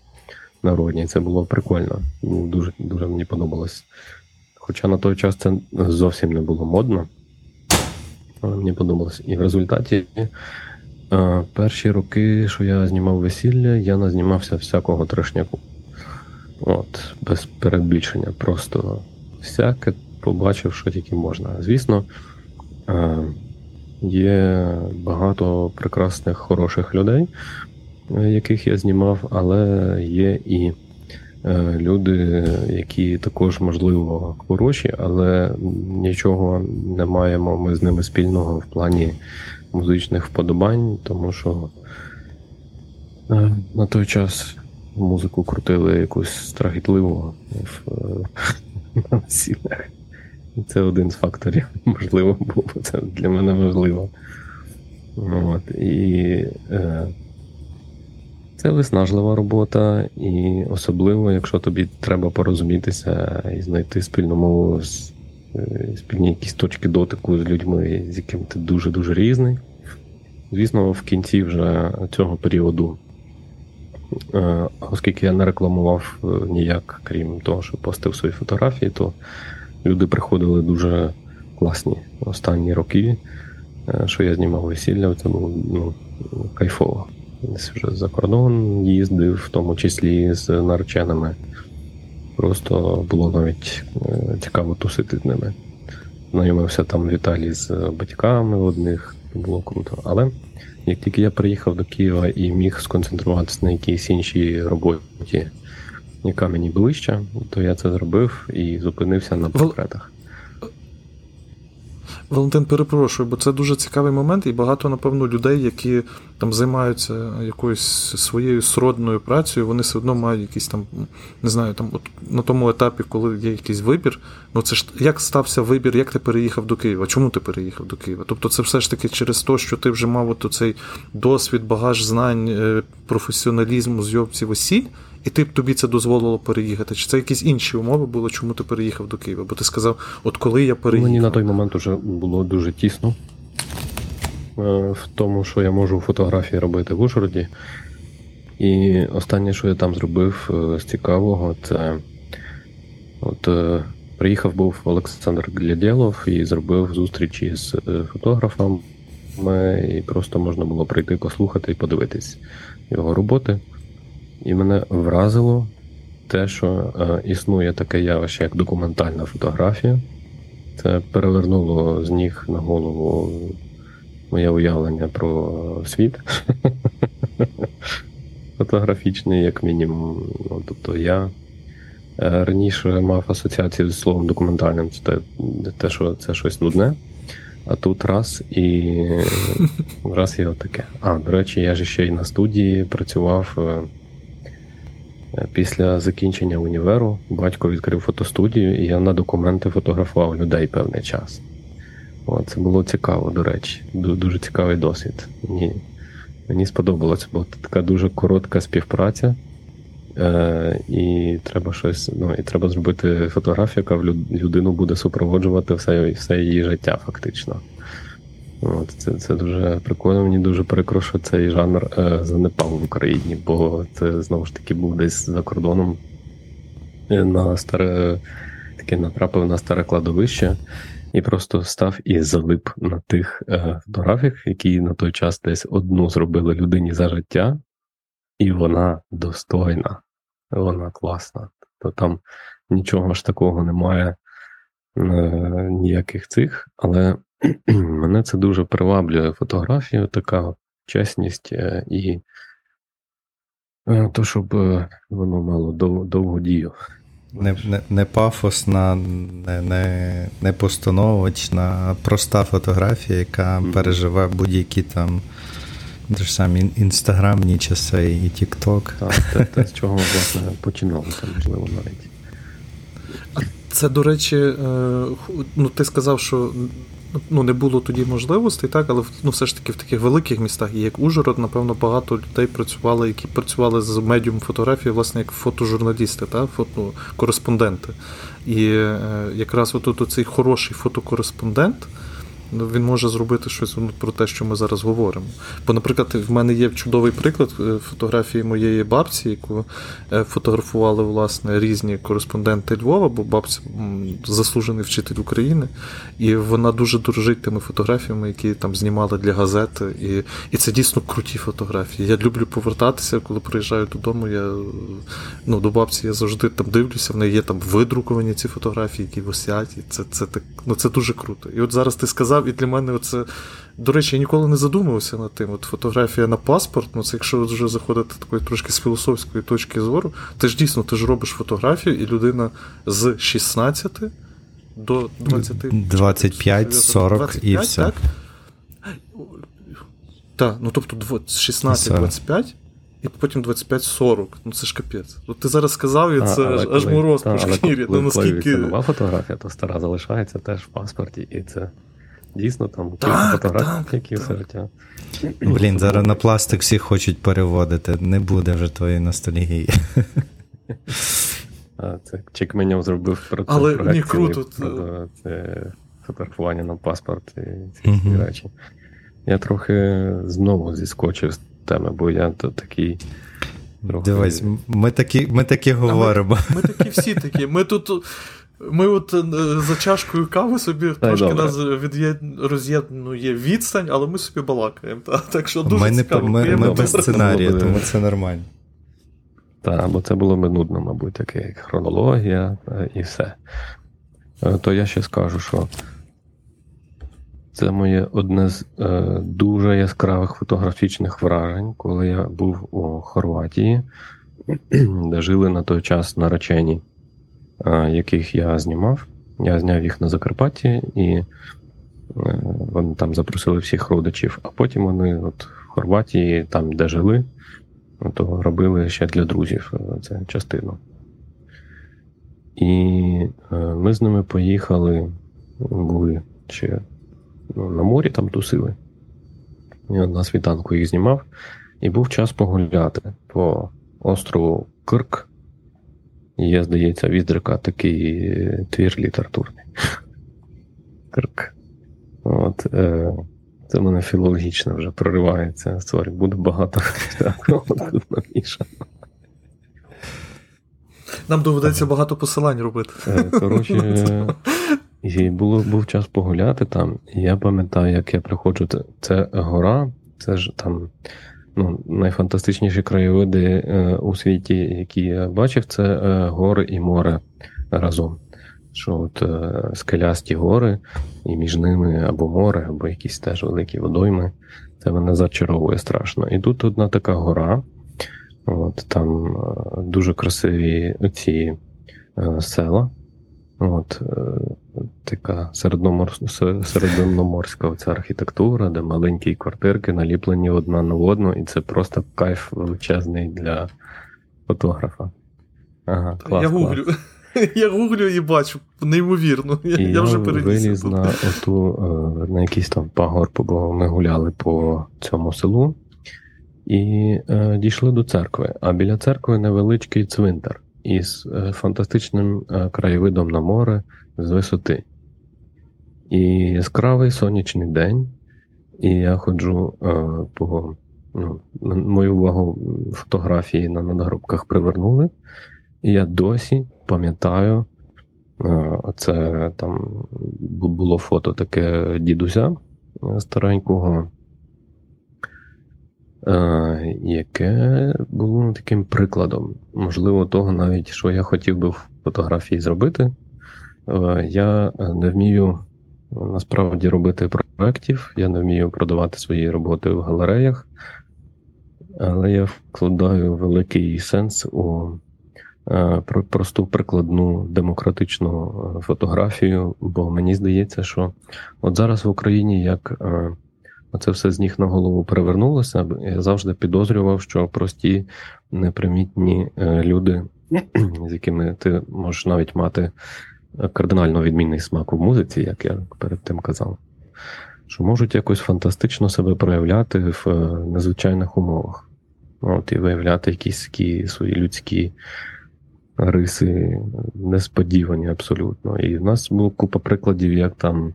народні, це було прикольно. Ну, дуже дуже мені подобалось. Хоча на той час це зовсім не було модно, але мені подобалось. І в результаті е, перші роки, що я знімав весілля, я назнімався всякого трешняку. От, без передбільшення. Просто всяке побачив, що тільки можна. Звісно. Є багато прекрасних, хороших людей, яких я знімав, але є і люди, які також, можливо, хороші, але нічого не маємо ми з ними спільного в плані музичних вподобань, тому що на той час музику крутили якусь страхітливу в на. Це один з факторів, можливо, був. Це для мене важливо. От, І е, це виснажлива робота, і особливо, якщо тобі треба порозумітися і знайти спільну мову е, спільні якісь точки дотику з людьми, з якими ти дуже-дуже різний. Звісно, в кінці вже цього періоду Е, оскільки я не рекламував е, ніяк, крім того, що постив свої фотографії, то люди приходили дуже класні останні роки, е, що я знімав весілля, це було ну, кайфово. Десь вже за кордон їздив, в тому числі з нареченими. Просто було навіть цікаво тусити з ними. Знайомився там Віталій з батьками одних, було круто. Але як тільки я приїхав до Києва і міг сконцентруватися на якійсь іншій роботі, яка мені ближча, то я це зробив і зупинився на портретах. Валентин, перепрошую, бо це дуже цікавий момент, і багато, напевно, людей, які там займаються якоюсь своєю сродною працею, вони все одно мають якісь там, не знаю, там от на тому етапі, коли є якийсь вибір. Ну це ж як стався вибір, як ти переїхав до Києва? Чому ти переїхав до Києва? Тобто, це все ж таки через те, що ти вже мав от цей досвід, багаж знань, е, професіоналізму, зйомці весіль, і ти тобі це дозволило переїхати? Чи це якісь інші умови були, чому ти переїхав до Києва? Бо ти сказав, от коли я переїхав. Мені на той момент вже було дуже тісно е, в тому, що я можу фотографії робити в Ужгороді. І останнє, що я там зробив з цікавого, це от е, приїхав був Олександр Глядєлов і зробив зустрічі з е, фотографом. І просто можна було прийти послухати і подивитись його роботи. І мене вразило те, що е, існує таке явище, як документальна фотографія. Це перевернуло з ніг на голову моє уявлення про світ. Фотографічний, як мінімум. Ну, Тобто я е, раніше мав асоціацію з словом документальним, це те, те, що це щось нудне. А тут раз і раз і отаке. А, до речі, я ж ще й на студії працював. Е, Після закінчення універу батько відкрив фотостудію, і я на документи фотографував людей певний час. О, це було цікаво, до речі, дуже цікавий досвід. Мені мені сподобалося, бо така дуже коротка співпраця, е, і треба щось, ну, і треба зробити фотографію, яка в людину буде супроводжувати все, все її життя, фактично. От, Це це дуже прикольно. Мені дуже прикро, що цей жанр е, занепав в Україні, бо це знову ж таки був десь за кордоном е, на старе, таке натрапив на старе кладовище і просто став і залип на тих е, фотографіях, які на той час десь одну зробили людині за життя, і вона достойна, вона класна. Тобто там нічого ж такого немає, е, ніяких цих, але. Мене це дуже приваблює фотографія, така чесність е, і е, то, щоб е, воно мало дов, довгу дію. Не не, не пафосна, не не, не постановочна, проста фотографія, яка mm-hmm. переживе будь-які там ж самі інстаграмні часи і Тік-Ток. Так, те, те, з чого власне починалося, можливо, навіть. Це, до речі, ну ти сказав, що ну, не було тоді можливостей, так, але ну, все ж таки в таких великих містах, як Ужгород, напевно, багато людей працювали, які працювали з медіум фотографії, власне, як фотожурналісти, так, фотокореспонденти. І е, якраз отут оцей хороший фотокореспондент. Ну, він може зробити щось ну, про те, що ми зараз говоримо. Бо, наприклад, в мене є чудовий приклад е, фотографії моєї бабці, яку е, фотографували власне різні кореспонденти Львова, бо бабця заслужений вчитель України, і вона дуже дорожить тими фотографіями, які там знімали для газети. І і це дійсно круті фотографії. Я люблю повертатися, коли приїжджаю додому. Я ну, до бабці я завжди там дивлюся, в неї є там видруковані ці фотографії, які висять. І це це так, ну, це дуже круто. І от зараз ти сказав сказав, і для мене це. До речі, я ніколи не задумувався над тим. От фотографія на паспорт, ну це якщо вже заходити такої трошки з філософської точки зору, ти ж дійсно ти ж робиш фотографію, і людина з 16 до 20... 25, 40 25, і все. Так, Так, ну тобто 16-25. І потім 25-40. Ну це ж капець. От ти зараз сказав, і це а, аж коли, мороз по шкірі. Ну, наскільки... нова фотографія, то стара залишається теж в паспорті, і це дійсно там кілька фотографій, які все життя. Блін, зараз на пластик всі хочуть переводити. Не буде вже твоєї ностальгії. А, це Чек Меньов зробив про Але ні, круто. Це фотографування на паспорт і ці mm-hmm. речі. Я трохи знову зіскочив з теми, бо я то такий. Трохи... Дивись, ми такі ми такі говоримо. Ми, ми такі всі такі. Ми тут. Ми от е, за чашкою кави собі Тай, трошки добре. нас від'єд... роз'єднує відстань, але ми собі балакаємо. Та? Так що дуже ми цікаво. Не, ми, ми без сценарія, тому це нормально. Так, бо це було би нудно, мабуть, таке як хронологія е, і все. Е, то я ще скажу, що це моє одне з е, дуже яскравих фотографічних вражень, коли я був у Хорватії, де жили на той час наречені, яких я знімав. Я зняв їх на Закарпатті, і е, вони там запросили всіх родичів, а потім вони от в Хорватії, там, де жили, то робили ще для друзів е, це частину. І е, ми з ними поїхали, були ще ну, на морі там тусили. Я на світанку їх знімав, і був час погуляти по острову Кирк. Є, здається, відрика такий твір літературний. От, е, Це в мене філологічно вже проривається. Sorry, буде багато намішано. Нам доведеться багато посилань робити. Е, коротше, і було, був час погуляти там. Я пам'ятаю, як я приходжу. Це гора, це ж там ну, найфантастичніші краєвиди е, у світі, які я бачив, це е, гори і море разом. Що от е, скелясті гори, і між ними або море, або якісь теж великі водойми. Це мене зачаровує страшно. І тут одна така гора, от там дуже красиві ці села. От, Така середземноморська оця архітектура, де маленькі квартирки наліплені одна на одну, і це просто кайф величезний для фотографа. Ага, клас, Я гуглю. Клас. Я гуглю і бачу, неймовірно. Я, і я вже виліз на оту, е, на якийсь там пагорб, бо ми гуляли по цьому селу і е, дійшли до церкви. А біля церкви невеличкий цвинтар із е, фантастичним е, краєвидом на море з висоти. І яскравий сонячний день, і я ходжу е, по ну, мою увагу фотографії на надгробках привернули. І я досі пам'ятаю, це там було фото таке дідуся старенького, Е, яке було таким прикладом, можливо, того навіть, що я хотів би в фотографії зробити. Е, я не вмію насправді робити проєктів, я не вмію продавати свої роботи в галереях, але я вкладаю великий сенс у е, просту прикладну демократичну фотографію, бо мені здається, що от зараз в Україні як це все з ніг на голову перевернулося. Я завжди підозрював, що прості непримітні е, люди, з якими ти можеш навіть мати кардинально відмінний смак у музиці, як я перед тим казав, що можуть якось фантастично себе проявляти в е, незвичайних умовах. От І виявляти якісь такі свої людські риси, несподівані абсолютно. І в нас була купа прикладів, як там.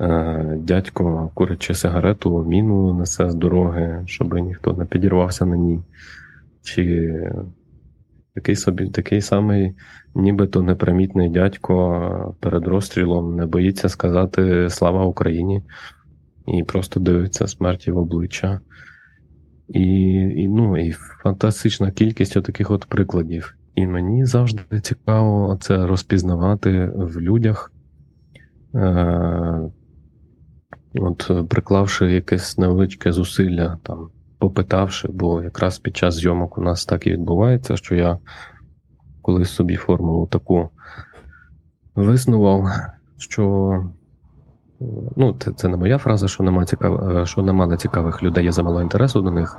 Е, дядько, курячи сигарету, міну несе з дороги, щоб ніхто не підірвався на ній. Чи такий собі, такий самий, нібито непримітний дядько перед розстрілом не боїться сказати Слава Україні і просто дивиться смерті в обличчя. І і, ну, і фантастична кількість таких от прикладів. І мені завжди цікаво це розпізнавати в людях. Е, от приклавши якесь невеличке зусилля, там, попитавши, бо якраз під час зйомок у нас так і відбувається, що я колись собі формулу таку виснував, що ну, це, це не моя фраза, що нема цікав... Е, що нема нецікавих людей, є замало інтересу до них.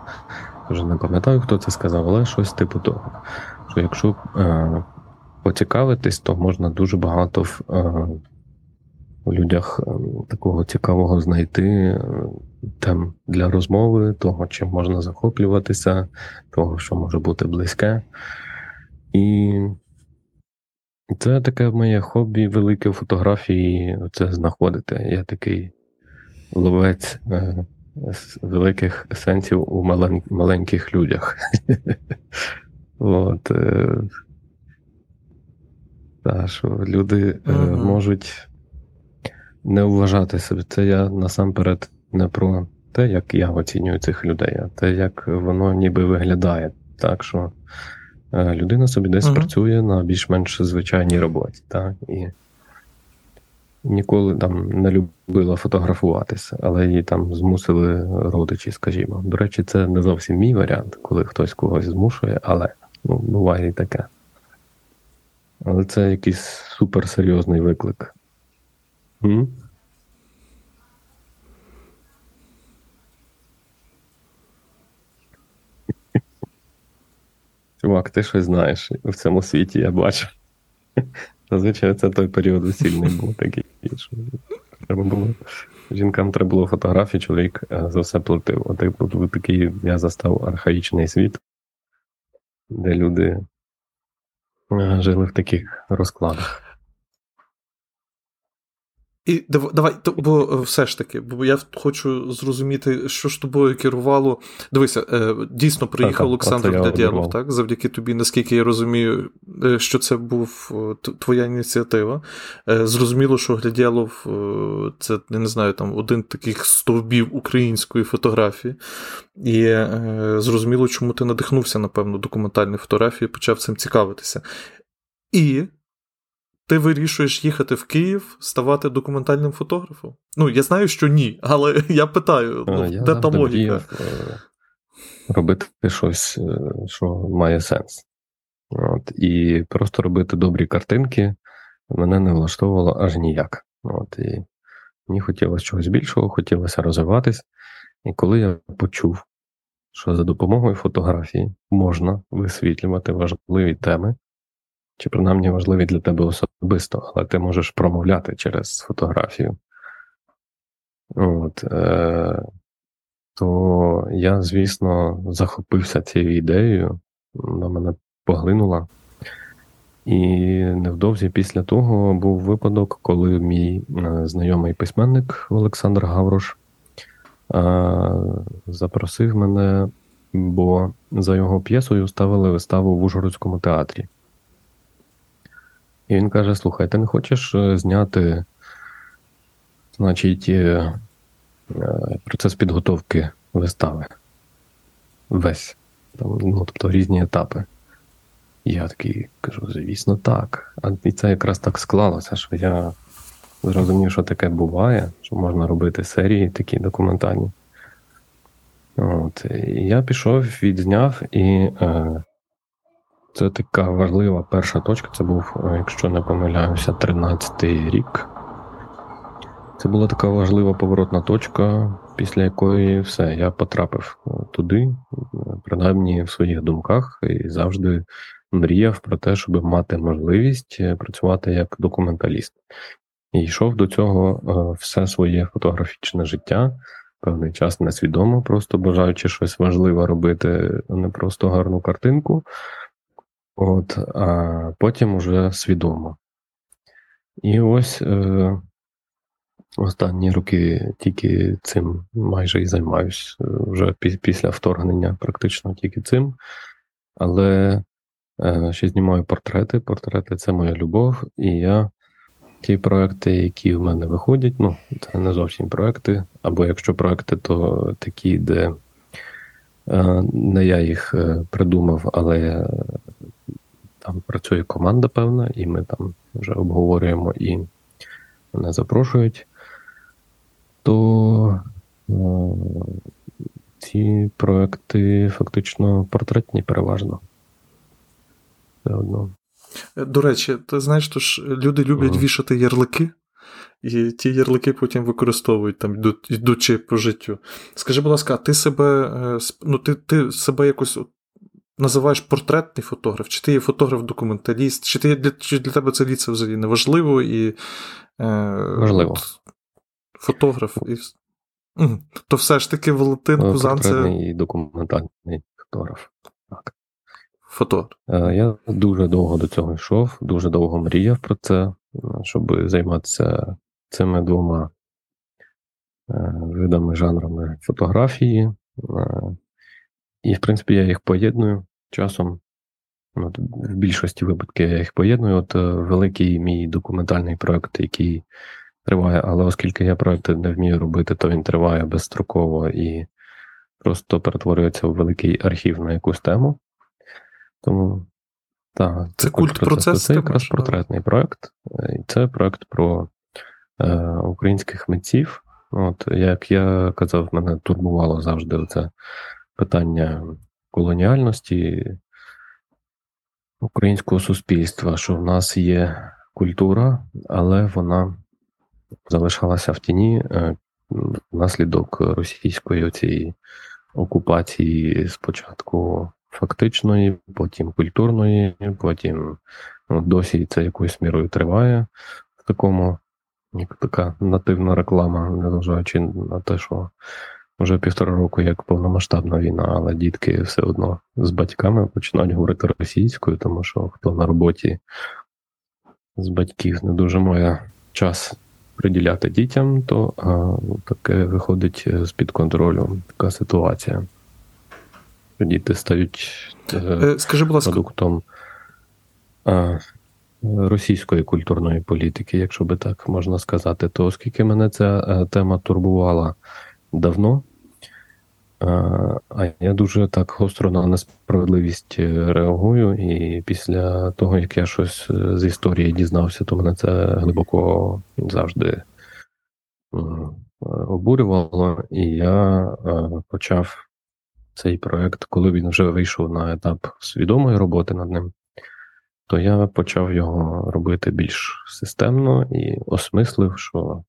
Вже не пам'ятаю, хто це сказав, але щось типу того. Що якщо е, поцікавитись, то можна дуже багато в, е, в людях е, такого цікавого знайти тем для розмови, того, чим можна захоплюватися, того, що може бути близьке. І це таке моє хобі, велике фотографії це знаходити. Я такий ловець е, великих сенсів у мален, маленьких людях. От, е, та, що люди е, можуть не вважати себе. Це я насамперед не про те, як я оцінюю цих людей, а те, як воно ніби виглядає. Так що Е, людина собі десь uh-huh. працює на більш-менш звичайній роботі, так, і ніколи там не любила фотографуватися, але її там змусили родичі, скажімо. До речі, це не зовсім мій варіант, коли хтось когось змушує, але ну, буває і таке. Але це якийсь суперсерйозний виклик. М? Чувак, ти щось знаєш в цьому світі, я бачу. Зазвичай це той період весільний був такий, що треба було. Жінкам треба було фотографії, чоловік е, за все платив. Отак був такий, я застав архаїчний світ, де люди е, жили в таких розкладах. І давай, бо е, все ж таки, бо я хочу зрозуміти, що ж тобою керувало. Дивися, е, дійсно приїхав Олександр Глядєлов, так? Завдяки тобі, наскільки я розумію, е, що це був твоя ініціатива. Зрозуміло, що Глядєлов це, я не знаю, там один таких стовбів української фотографії. І зрозуміло, чому ти надихнувся, напевно, документальної фотографії, почав цим цікавитися. І ти вирішуєш їхати в Київ, ставати документальним фотографом? Ну, я знаю, що ні, але я питаю, ну, я де та логіка? Е, робити щось, е, що має сенс. От, І просто робити добрі картинки мене не влаштовувало аж ніяк. От, І Мені хотілося чогось більшого, хотілося розвиватись. І коли я почув, що за допомогою фотографії можна висвітлювати важливі теми, чи принаймні важливі для тебе особисто, але ти можеш промовляти через фотографію. От, е, То я, звісно, захопився цією ідеєю, вона мене поглинула. І невдовзі після того був випадок, коли мій е, знайомий письменник Олександр Гаврош е, запросив мене, бо за його п'єсою ставили виставу в Ужгородському театрі. І він каже: Слухай, ти не хочеш е, зняти, значить, е, е, процес підготовки вистави? Весь. Там, ну, Тобто різні етапи. Я такий кажу, звісно, так. А і це якраз так склалося, що я зрозумів, що таке буває, що можна робити серії такі документальні. От, І я пішов, відзняв і е, це така важлива перша точка. Це був, е, якщо не помиляюся, 13-й рік. Це була така важлива поворотна точка, після якої все, я потрапив е, туди, принаймні в своїх думках, і завжди мріяв про те, щоб мати можливість е, працювати як документаліст. І йшов до цього все своє фотографічне життя, певний час несвідомо, просто бажаючи щось важливе робити, не просто гарну картинку. От, а потім уже свідомо. І ось е, останні роки тільки цим майже і займаюсь. Вже після вторгнення практично тільки цим. Але е, ще знімаю портрети. Портрети це моя любов, і я ті проекти, які в мене виходять, ну, це не зовсім проекти, або якщо проекти, то такі, де е, не я їх е, придумав, але там працює команда певна, і ми там вже обговорюємо і мене запрошують. то ці проекти фактично портретні переважно. Все одно. До речі, ти знаєш, то ж люди люблять ага. вішати ярлики, і ті ярлики потім використовують там, йдучи по життю. Скажи, будь ласка, ти себе е, ну, ти, ти себе якось називаєш портретний фотограф, чи ти є фотограф-документаліст, чи ти для чи для тебе це ліце взагалі не важливо і. Е, Важливо. От, фотограф. І... То все ж таки Валентин Кузан це. і документальний фотограф. Так. Фотограф. Е, я дуже довго до цього йшов, дуже довго мріяв про це, щоб займатися цими двома е, видами, жанрами фотографії. І, в принципі, я їх поєдную часом. От, В більшості випадків я їх поєдную. От великий мій документальний проект, який триває, але оскільки я проекти не вмію робити, то він триває безстроково і просто перетворюється в великий архів на якусь тему. Тому так, це культ процес. Це якраз портретний проект. Це проект про е, українських митців. От, Як я казав, мене турбувало завжди це питання колоніальності українського суспільства, що в нас є культура, але вона залишалася в тіні е, внаслідок російської цієї окупації спочатку фактичної, потім культурної, потім ну, досі це якоюсь мірою триває в такому, як така нативна реклама, незважаючи на те, що вже півтора року як повномасштабна війна, але дітки все одно з батьками починають говорити російською, тому що хто на роботі з батьків не дуже має час приділяти дітям, то а, таке виходить е, з-під контролю така ситуація. Діти стають е, е, Скажи, будь ласка. продуктом а, російської культурної політики, якщо би так можна сказати, то оскільки мене ця тема турбувала давно, а я дуже так гостро на несправедливість реагую, і після того, як я щось з історії дізнався, то мене це глибоко завжди обурювало, і я почав цей проект, коли він вже вийшов на етап свідомої роботи над ним, то я почав його робити більш системно і осмислив, що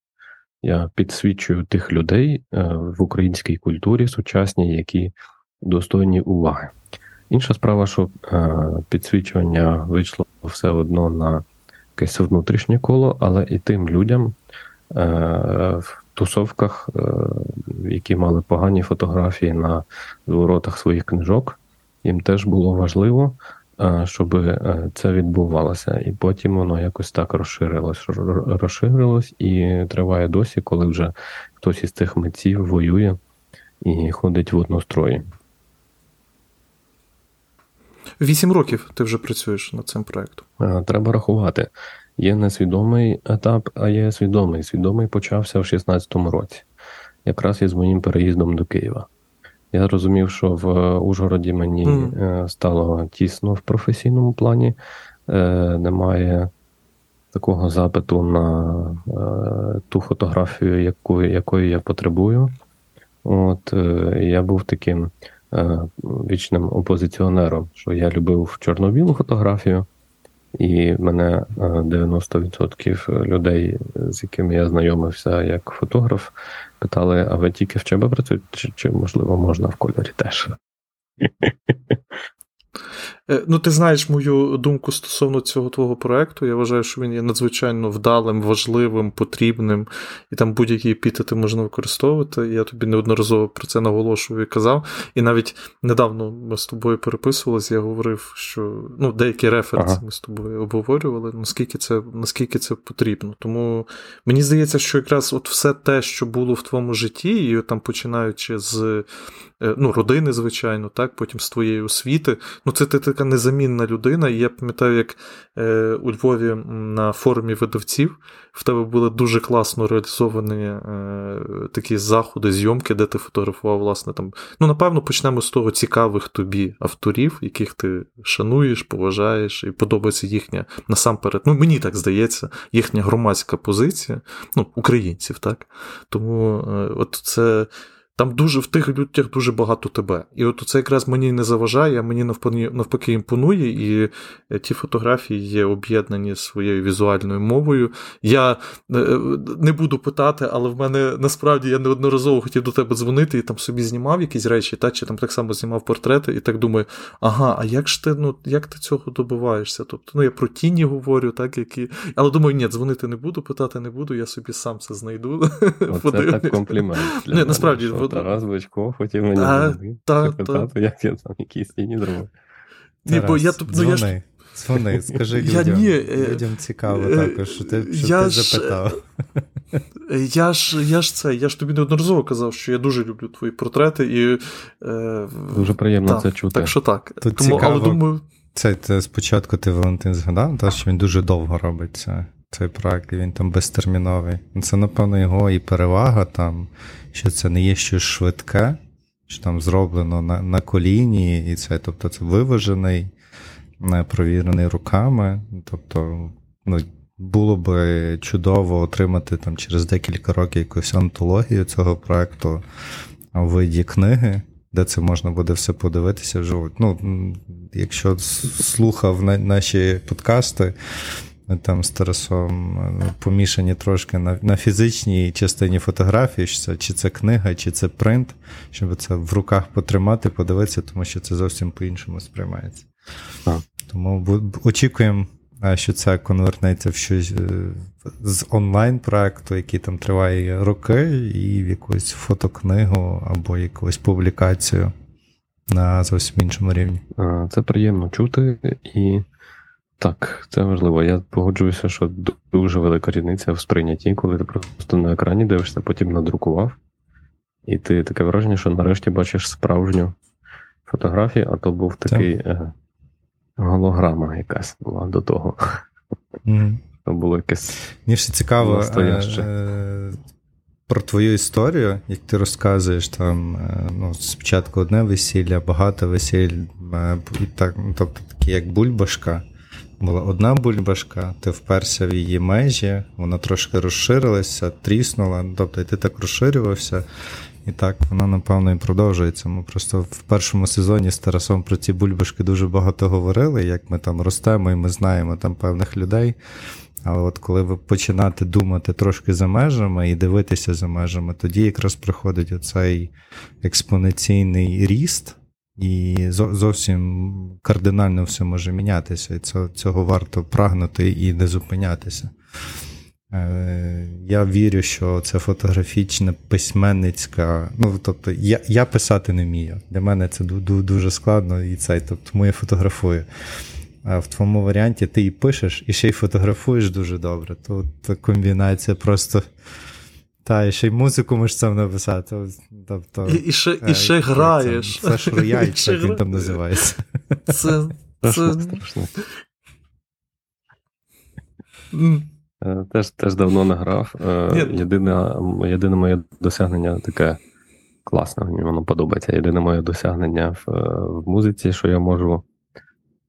я підсвічую тих людей е, в українській культурі сучасній, які достойні уваги. Інша справа, що е, підсвічування вийшло все одно на якесь внутрішнє коло, але і тим людям е, в тусовках, які мали погані фотографії на зворотах своїх книжок, їм теж було важливо щоб е, це відбувалося. І потім воно якось так розширилось, розширилось і триває досі, коли вже хтось із цих митців воює і ходить в однострої. Вісім років ти вже працюєш над цим проєктом. Треба рахувати. Є несвідомий етап, а є свідомий. Свідомий почався в 16-му році, якраз із моїм переїздом до Києва. Я розумів, що в Ужгороді мені mm. стало тісно в професійному плані. Е, немає такого запиту на е, ту фотографію, яку, якої я потребую. От Я був таким вічним опозиціонером, що я любив чорно-білу фотографію, і мене 90% людей, з якими я знайомився як фотограф, питали: а ви тільки в ЧБ працюєте, чи, чи можливо можна в кольорі теж? Е, ну, ти знаєш мою думку стосовно цього твого проекту. Я вважаю, що він є надзвичайно вдалим, важливим, потрібним, і там будь-які епітети можна використовувати. Я тобі неодноразово про це наголошував і казав. І навіть недавно ми з тобою переписувалися, я говорив, що ну, деякі референси ага. ми з тобою обговорювали, наскільки це наскільки це потрібно. Тому мені здається, що якраз от все те, що було в твоєму житті, і там починаючи з е, ну, родини, звичайно, так, потім з твоєї освіти, ну це ти така незамінна людина. І я пам'ятаю, як е, у Львові на форумі видавців в тебе були дуже класно реалізовані е, такі заходи, зйомки, де ти фотографував, власне, там. Ну, напевно, почнемо з того цікавих тобі авторів, яких ти шануєш, поважаєш, і подобається їхня насамперед. Ну, мені так здається, їхня громадська позиція, ну, українців, так? Тому е, от це. Там дуже в тих людях дуже багато тебе. І от це якраз мені не заважає, мені навпаки, навпаки імпонує, і е, ті фотографії є об'єднані своєю візуальною мовою. Я е, не буду питати, але в мене насправді я неодноразово хотів до тебе дзвонити і там собі знімав якісь речі, та, чи там так само знімав портрети, і так думаю, ага, а як ж ти ну, як ти цього добиваєшся? Тобто, ну я про тіні говорю, так, які. Але думаю, ні, дзвонити не буду, питати не буду, я собі сам це знайду. Оце так комплімент. Для насправді, Тарас Бичко хотів мені та, та, питати, як я там якісь стіні зробив. Ні, бо я тут ну, я ж... Дзвони, скажи людям. Я, ні, е, людям цікаво е, також, що ти що я ти ж, запитав. Я ж я ж це, я ж тобі неодноразово казав, що я дуже люблю твої портрети і. Е, Дуже приємно та, це чути. Так що так. Тут Тому, цікаво, але думаю. Це, це спочатку ти Валентин згадав, та, що він дуже довго робить це, цей проект, і він там безтерміновий. Це, напевно, його і перевага там що це не є щось швидке, що там зроблено на на коліні, і це, тобто, це виважений, не провірений руками. Тобто, ну, було би чудово отримати там через декілька років якусь антологію цього проекту у виді книги. Де це можна буде все подивитися вживу. Ну, Якщо слухав наші подкасти, ми там з Тарасом е, помішані трошки на на фізичній частині фотографії, чи це, чи це книга, чи це принт, щоб це в руках потримати, подивитися, тому що це зовсім по-іншому сприймається. А. Тому очікуємо, е, що це конвертнеться в щось е, з онлайн-проекту, який там триває роки, і в якусь фотокнигу або якусь публікацію на зовсім іншому рівні. Це приємно чути і. Так, це важливо. Я погоджуюся, що дуже велика різниця в сприйнятті, коли ти просто на екрані дивишся, потім надрукував, і ти таке враження, що нарешті бачиш справжню фотографію, а то був такий е, голограма якась була до того. Mm-hmm. То було якесь. Мені ще цікаво е- про твою історію, як ти розказуєш, там е- ну, спочатку одне весілля, багато весіль, е- і так, ну, тобто такі як бульбашка була одна бульбашка, ти вперся в її межі, вона трошки розширилася, тріснула, тобто ти так розширювався, і так вона, напевно, і продовжується. Ми просто в першому сезоні з Тарасом про ці бульбашки дуже багато говорили, як ми там ростемо і ми знаємо там певних людей. Але от коли ви починати думати трошки за межами і дивитися за межами, тоді якраз приходить оцей експоненційний ріст. І зовсім кардинально все може мінятися, і цього варто прагнути і не зупинятися. Е, я вірю, що це фотографічна письменницька. Ну, тобто, я я писати не вмію. Для мене це дуже складно, і це, тобто, тому я фотографую. А в твоєму варіанті ти і пишеш, і ще й фотографуєш дуже добре. Тут комбінація просто та, і ще й музику можеш сам написати. Тобто, І і, ще і е, ще граєш. Це ж рояль, як він там називається. Це. це... Е, теж теж давно не грав. Е, єдине, єдине моє досягнення таке класне, мені воно подобається. Єдине моє досягнення в, в музиці, що я можу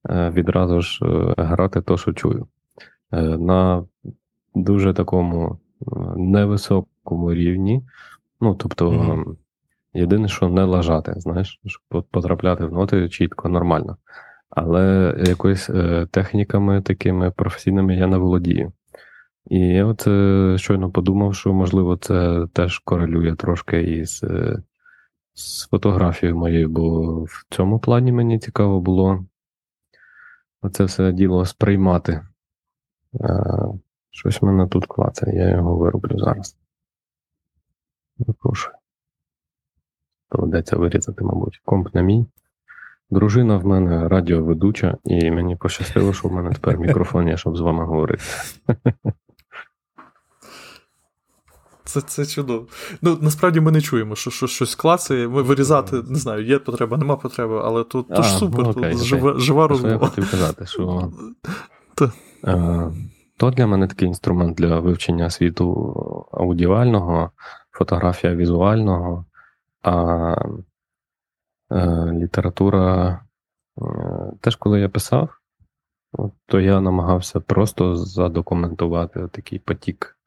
відразу ж грати то, що чую. На дуже такому невисокому рівні. Ну, тобто, mm-hmm. єдине, що не лажати, знаєш, щоб потрапляти в ноти чітко, нормально. Але якоюсь е, техніками такими професійними я не володію. І я от е, щойно подумав, що, можливо, це теж корелює трошки із е, з фотографією моєю, бо в цьому плані мені цікаво було це все діло сприймати. Щось мене тут клацає, я його вироблю зараз. Запрошую. Доведеться вирізати, мабуть. Комп на мій. Дружина в мене радіоведуча, і мені пощастило, що в мене тепер мікрофон є, щоб з вами говорити. Це це чудово. Ну, насправді ми не чуємо, що що щось клацає. Ми вирізати, не знаю, є потреба, нема потреби, але тут то ж супер, ну, окей, тут окей. жива жива розмова. Я хотів казати, що е, то для мене такий інструмент для вивчення світу аудіального, фотографія візуального, а е, література. Е, теж коли я писав, то я намагався просто задокументувати такий потік.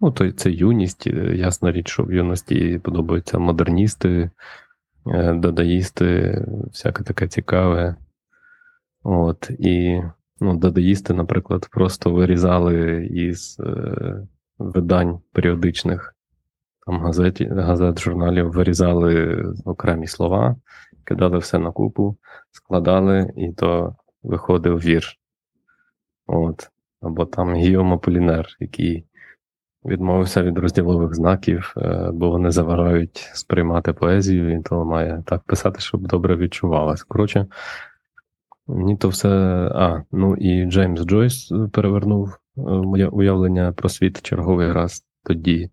Ну, то це юність, ясна річ, що в юності подобаються модерністи, е, дадаїсти, всяке таке цікаве. От, І ну, дадаїсти, наприклад, просто вирізали із е, видань періодичних там газет, газет, журналів, вирізали окремі слова, кидали все на купу, складали, і то виходив вірш. От. Або там Гіома Полінер, який відмовився від розділових знаків, е, бо вони заважають сприймати поезію, і то має так писати, щоб добре відчувалось. Коротше, мені то все. А, ну і Джеймс Джойс перевернув е, моє уявлення про світ черговий раз тоді.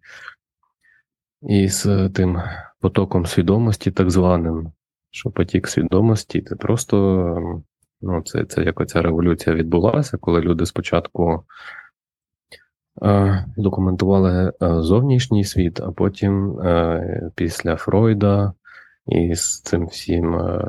І з тим потоком свідомості, так званим, що потік свідомості, це просто ну, це це як оця революція відбулася, коли люди спочатку е, документували е, зовнішній світ, а потім е, після Фройда і з цим всім е,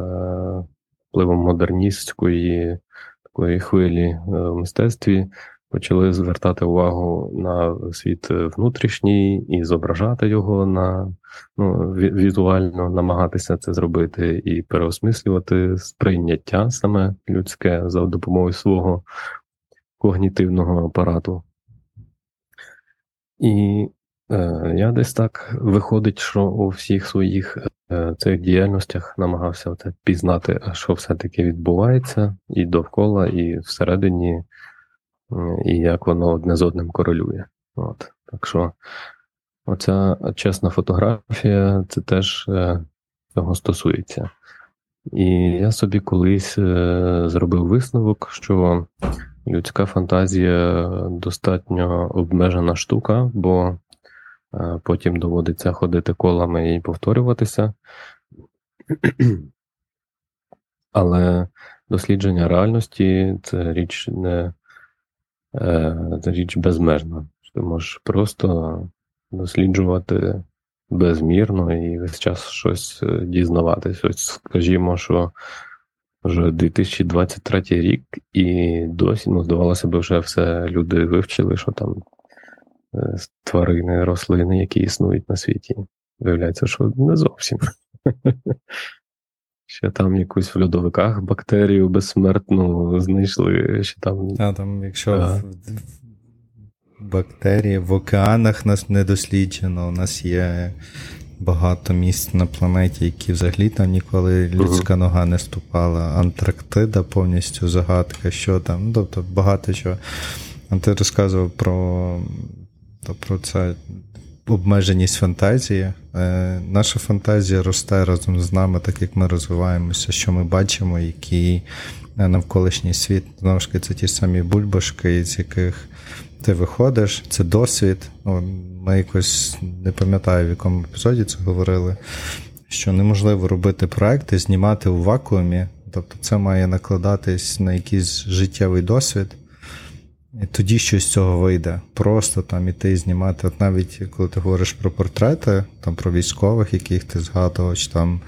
впливом модерністської такої хвилі в мистецтві почали звертати увагу на світ внутрішній і зображати його на ну, візуально намагатися це зробити і переосмислювати сприйняття саме людське за допомогою свого когнітивного апарату. І е, я десь так виходить, що у всіх своїх е, цих діяльностях намагався це пізнати, що все-таки відбувається і довкола, і всередині і як воно одне з одним корелює. От. Так що оця чесна фотографія це теж е, цього стосується. І я собі колись е, зробив висновок, що людська фантазія достатньо обмежена штука, бо е, потім доводиться ходити колами і повторюватися. Але дослідження реальності це річ не річ безмежна. Ти можеш просто досліджувати безмірно і весь час щось е, дізнаватись. Ось скажімо, що вже 2023 рік, і досі, ну, здавалося б, вже все люди вивчили, що там е, тварини, рослини, які існують на світі. Виявляється, що не зовсім. Ще там якусь в льодовиках бактерію безсмертну знайшли. Ще там... А, там, Якщо в, бактерії в океанах нас не досліджено, у нас є багато місць на планеті, які взагалі там ніколи людська нога не ступала. Антарктида повністю загадка, що там. Ну, тобто багато чого. А ти розказував про, про це обмеженість фантазії. Е, наша фантазія росте разом з нами, так як ми розвиваємося, що ми бачимо, який е, навколишній світ. Знову ж таки, це ті самі бульбашки, з яких ти виходиш, це досвід. Ми якось не пам'ятаю, в якому епізоді це говорили, що неможливо робити проекти, знімати у вакуумі. Тобто це має накладатись на якийсь життєвий досвід. Тоді щось з цього вийде. Просто там іти знімати. От навіть коли ти говориш про портрети, там про військових, яких ти згадував, чи там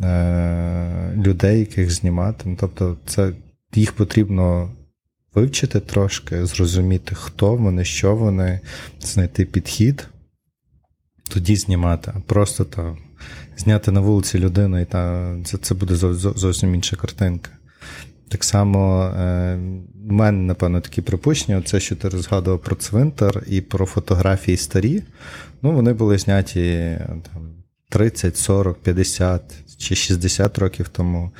е- людей, яких знімати. Ну, Тобто, це їх потрібно вивчити трошки, зрозуміти, хто вони, що вони, знайти підхід, тоді знімати. А просто там зняти на вулиці людину, і та, це це буде зовсім інша картинка. Так само е, в мене, напевно, такі припущення, це, що ти розгадував про цвинтар і про фотографії старі, ну, вони були зняті там, 30, 40, 50 чи 60 років тому.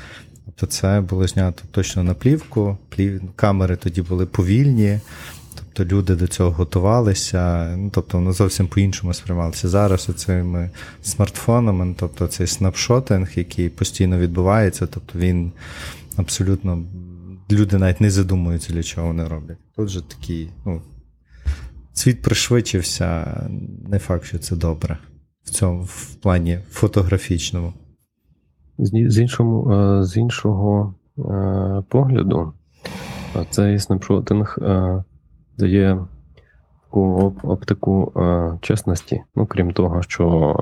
Тобто це було знято точно на плівку, Плів... камери тоді були повільні, тобто люди до цього готувалися, ну, тобто воно зовсім по-іншому сприймалося. Зараз оцими смартфонами, ну, тобто цей снапшотинг, який постійно відбувається, тобто він абсолютно люди навіть не задумуються, для чого вони роблять. Тут же такі, ну, світ пришвидшився, не факт, що це добре в цьому в плані фотографічному. З іншому, е, з іншого е, погляду, цей снапшотинг е, дає таку оптику чесності. Ну, крім того, що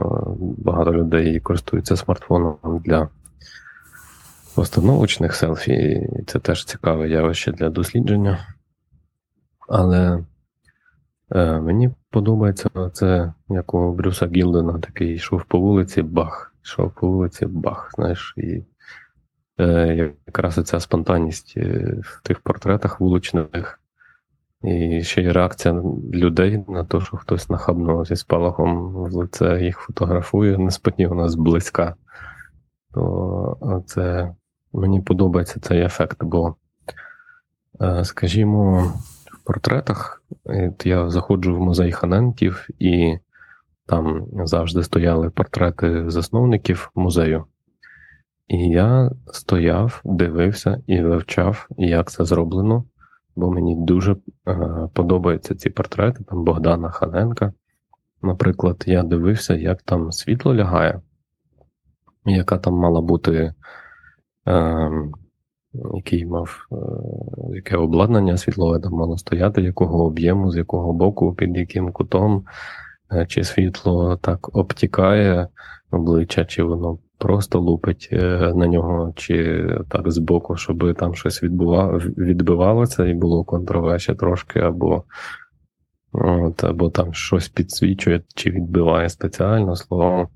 багато людей користуються смартфоном для постановочних селфі, це теж цікаве явище для дослідження. Але е, мені подобається це, як у Брюса Гілдена, такий йшов по вулиці, бах, йшов по вулиці, бах. Знаєш, і е, якраз ця спонтанність е, в тих портретах вуличних. І ще й реакція людей на те, що хтось нахабно зі спалахом в лице їх фотографує, несподівано зблизька. То це мені подобається цей ефект, бо, е, скажімо, в портретах я заходжу в музей Ханенків, і там завжди стояли портрети засновників музею. І я стояв, дивився і вивчав, як це зроблено, бо мені дуже е, подобаються ці портрети там Богдана Ханенка. Наприклад, я дивився, як там світло лягає, яка там мала бути який мав е, яке обладнання світлове там мало стояти, якого об'єму, з якого боку, під яким кутом, е, чи світло так обтікає обличчя, чи воно просто лупить е, на нього, чи так збоку, щоб там щось відбивалося і було контровеше трошки, або от, або там щось підсвічує, чи відбиває спеціально словом.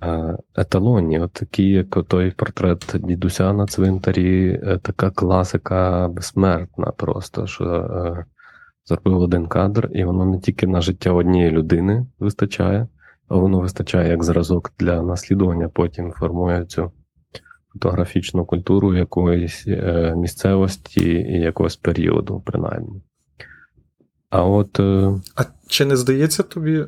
Е, еталонні. От такі, як той портрет дідуся на цвинтарі, е, така класика безсмертна, просто що е, зробив один кадр, і воно не тільки на життя однієї людини вистачає, а воно вистачає як зразок для наслідування, потім формує цю фотографічну культуру якоїсь місцевості і якогось періоду, принаймні. А от. А чи не здається тобі,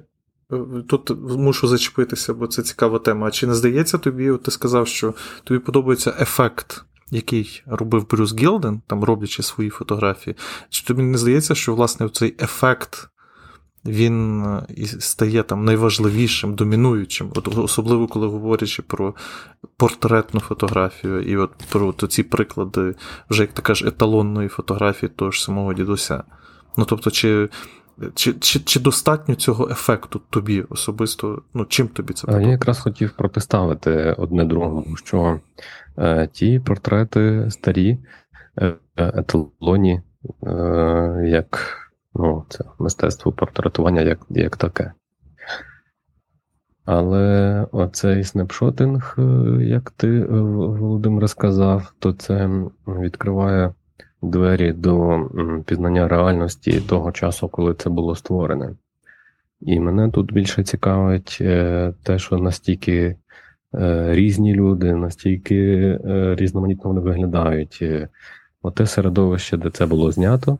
Тут мушу зачепитися, бо це цікава тема. А чи не здається тобі, от ти сказав, що тобі подобається ефект, який робив Брюс Гілден, там роблячи свої фотографії? Чи тобі не здається, що власне цей ефект він е, стає там найважливішим, домінуючим, от особливо коли говорячи про портретну фотографію, і от про от ці приклади, вже як така ж еталонної фотографії того ж самого дідуся? Ну тобто, чи чи чи, чи достатньо цього ефекту тобі особисто? Ну, чим тобі це подобається? Я якраз хотів протиставити одне другому, що е, ті портрети старі, е, еталоні, е, як ну, це мистецтво портретування як, як таке. Але оцей снапшотинг, е, як ти, е, Володимир, сказав, то це відкриває двері до пізнання реальності того часу, коли це було створене. І мене тут більше цікавить е, те, що настільки е, різні люди, настільки е, різноманітно вони виглядають. Оте середовище, де це було знято.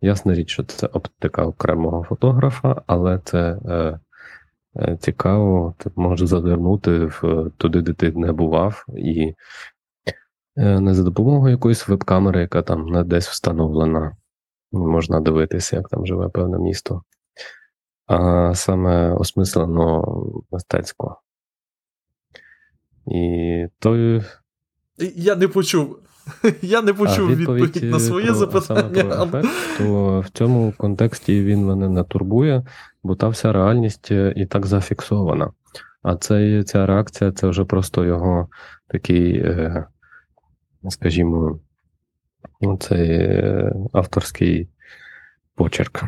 Ясна річ, що це оптика окремого фотографа, але це цікаво, ти можеш в туди, де ти не бував, і Е, не за допомогою якоїсь веб-камери, яка там десь встановлена. Можна дивитися, як там живе певне місто. А саме осмислено мистецько. І той. Я не почув. Я не почув відповідь, відповідь на своє про, запитання. Про ефект, то в цьому контексті він мене не турбує, бо та вся реальність е, і так зафіксована. А це, ця реакція це вже просто його такий е, скажімо, цей е, авторський почерк.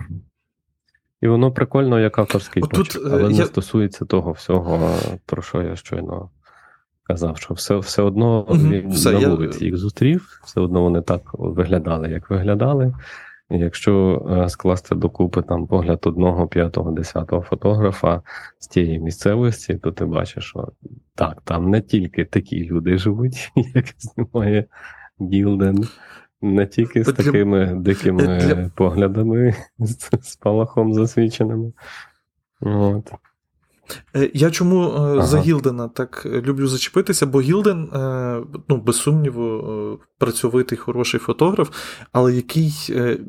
І воно прикольно, як авторський От почерк, тут, е, але я... не стосується того всього, про що я щойно казав, що все все одно він все, на вулиці я... їх зустрів, все одно вони так виглядали, як виглядали. Якщо е, скласти докупи там погляд одного, п'ятого, десятого фотографа з тієї місцевості, то ти бачиш, що так, там не тільки такі люди живуть, як знімає Гілден, не тільки з такими дикими для... поглядами, з спалахом засвіченими. От. Е, я чому е, ага. за Гілдена так люблю зачепитися, бо Гілден, ну, без сумніву, працьовитий, хороший фотограф, але який,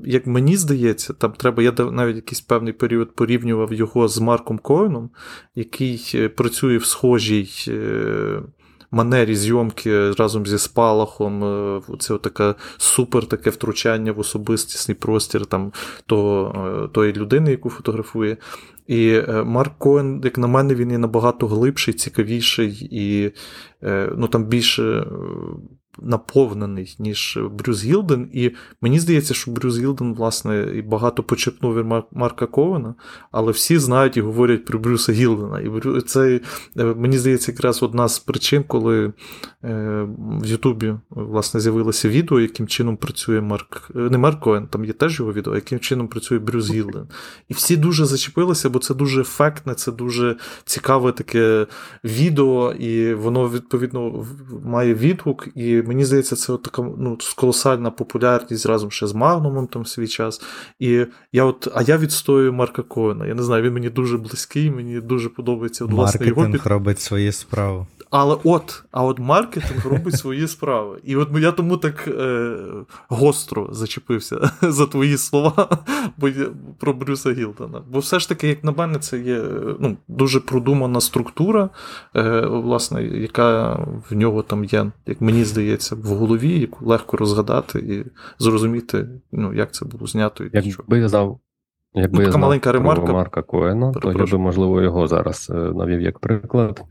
як мені здається, там треба, я навіть якийсь певний період порівнював його з Марком Коеном, який працює в схожій манері зйомки разом зі спалахом. Е, це таке супер таке втручання в особистісний простір там того, е, тої людини, яку фотографує. І е, Марк Коен, як на мене, він є набагато глибший, цікавіший і ну, там більше наповнений, ніж Брюс Гілден. І мені здається, що Брюс Гілден, власне, багато почерпнув від Марка Ковена, але всі знають і говорять про Брюса Гілдена. І це, е, мені здається, якраз одна з причин, коли е, в Ютубі власне, з'явилося відео, яким чином працює Марк. Е, не Марк Коен, там є теж його відео, яким чином працює Брюс Гілден. І всі дуже зачепилися, бо це дуже ефектне, це дуже цікаве таке відео, і воно відповідно має відгук. І мені здається, це от така ну, колосальна популярність разом ще з Магнумом там свій час. І я от, А я відстоюю Марка Коена. Я не знаю, він мені дуже близький, мені дуже подобається власне його під... робить свої справи. Але от, а от маркетинг робить свої справи. І от я тому так е, гостро зачепився за твої слова про Брюса Гілтона. Бо все ж таки, як на мене, це є ну, дуже продумана структура, е, власне, яка в нього там є, як мені здається, в голові, яку легко розгадати і зрозуміти, ну, як це було знято. і Якби я знав. Якби ну, я знав маленька ремарка. про Марка Коена, то я би, можливо, його зараз е, навів як приклад.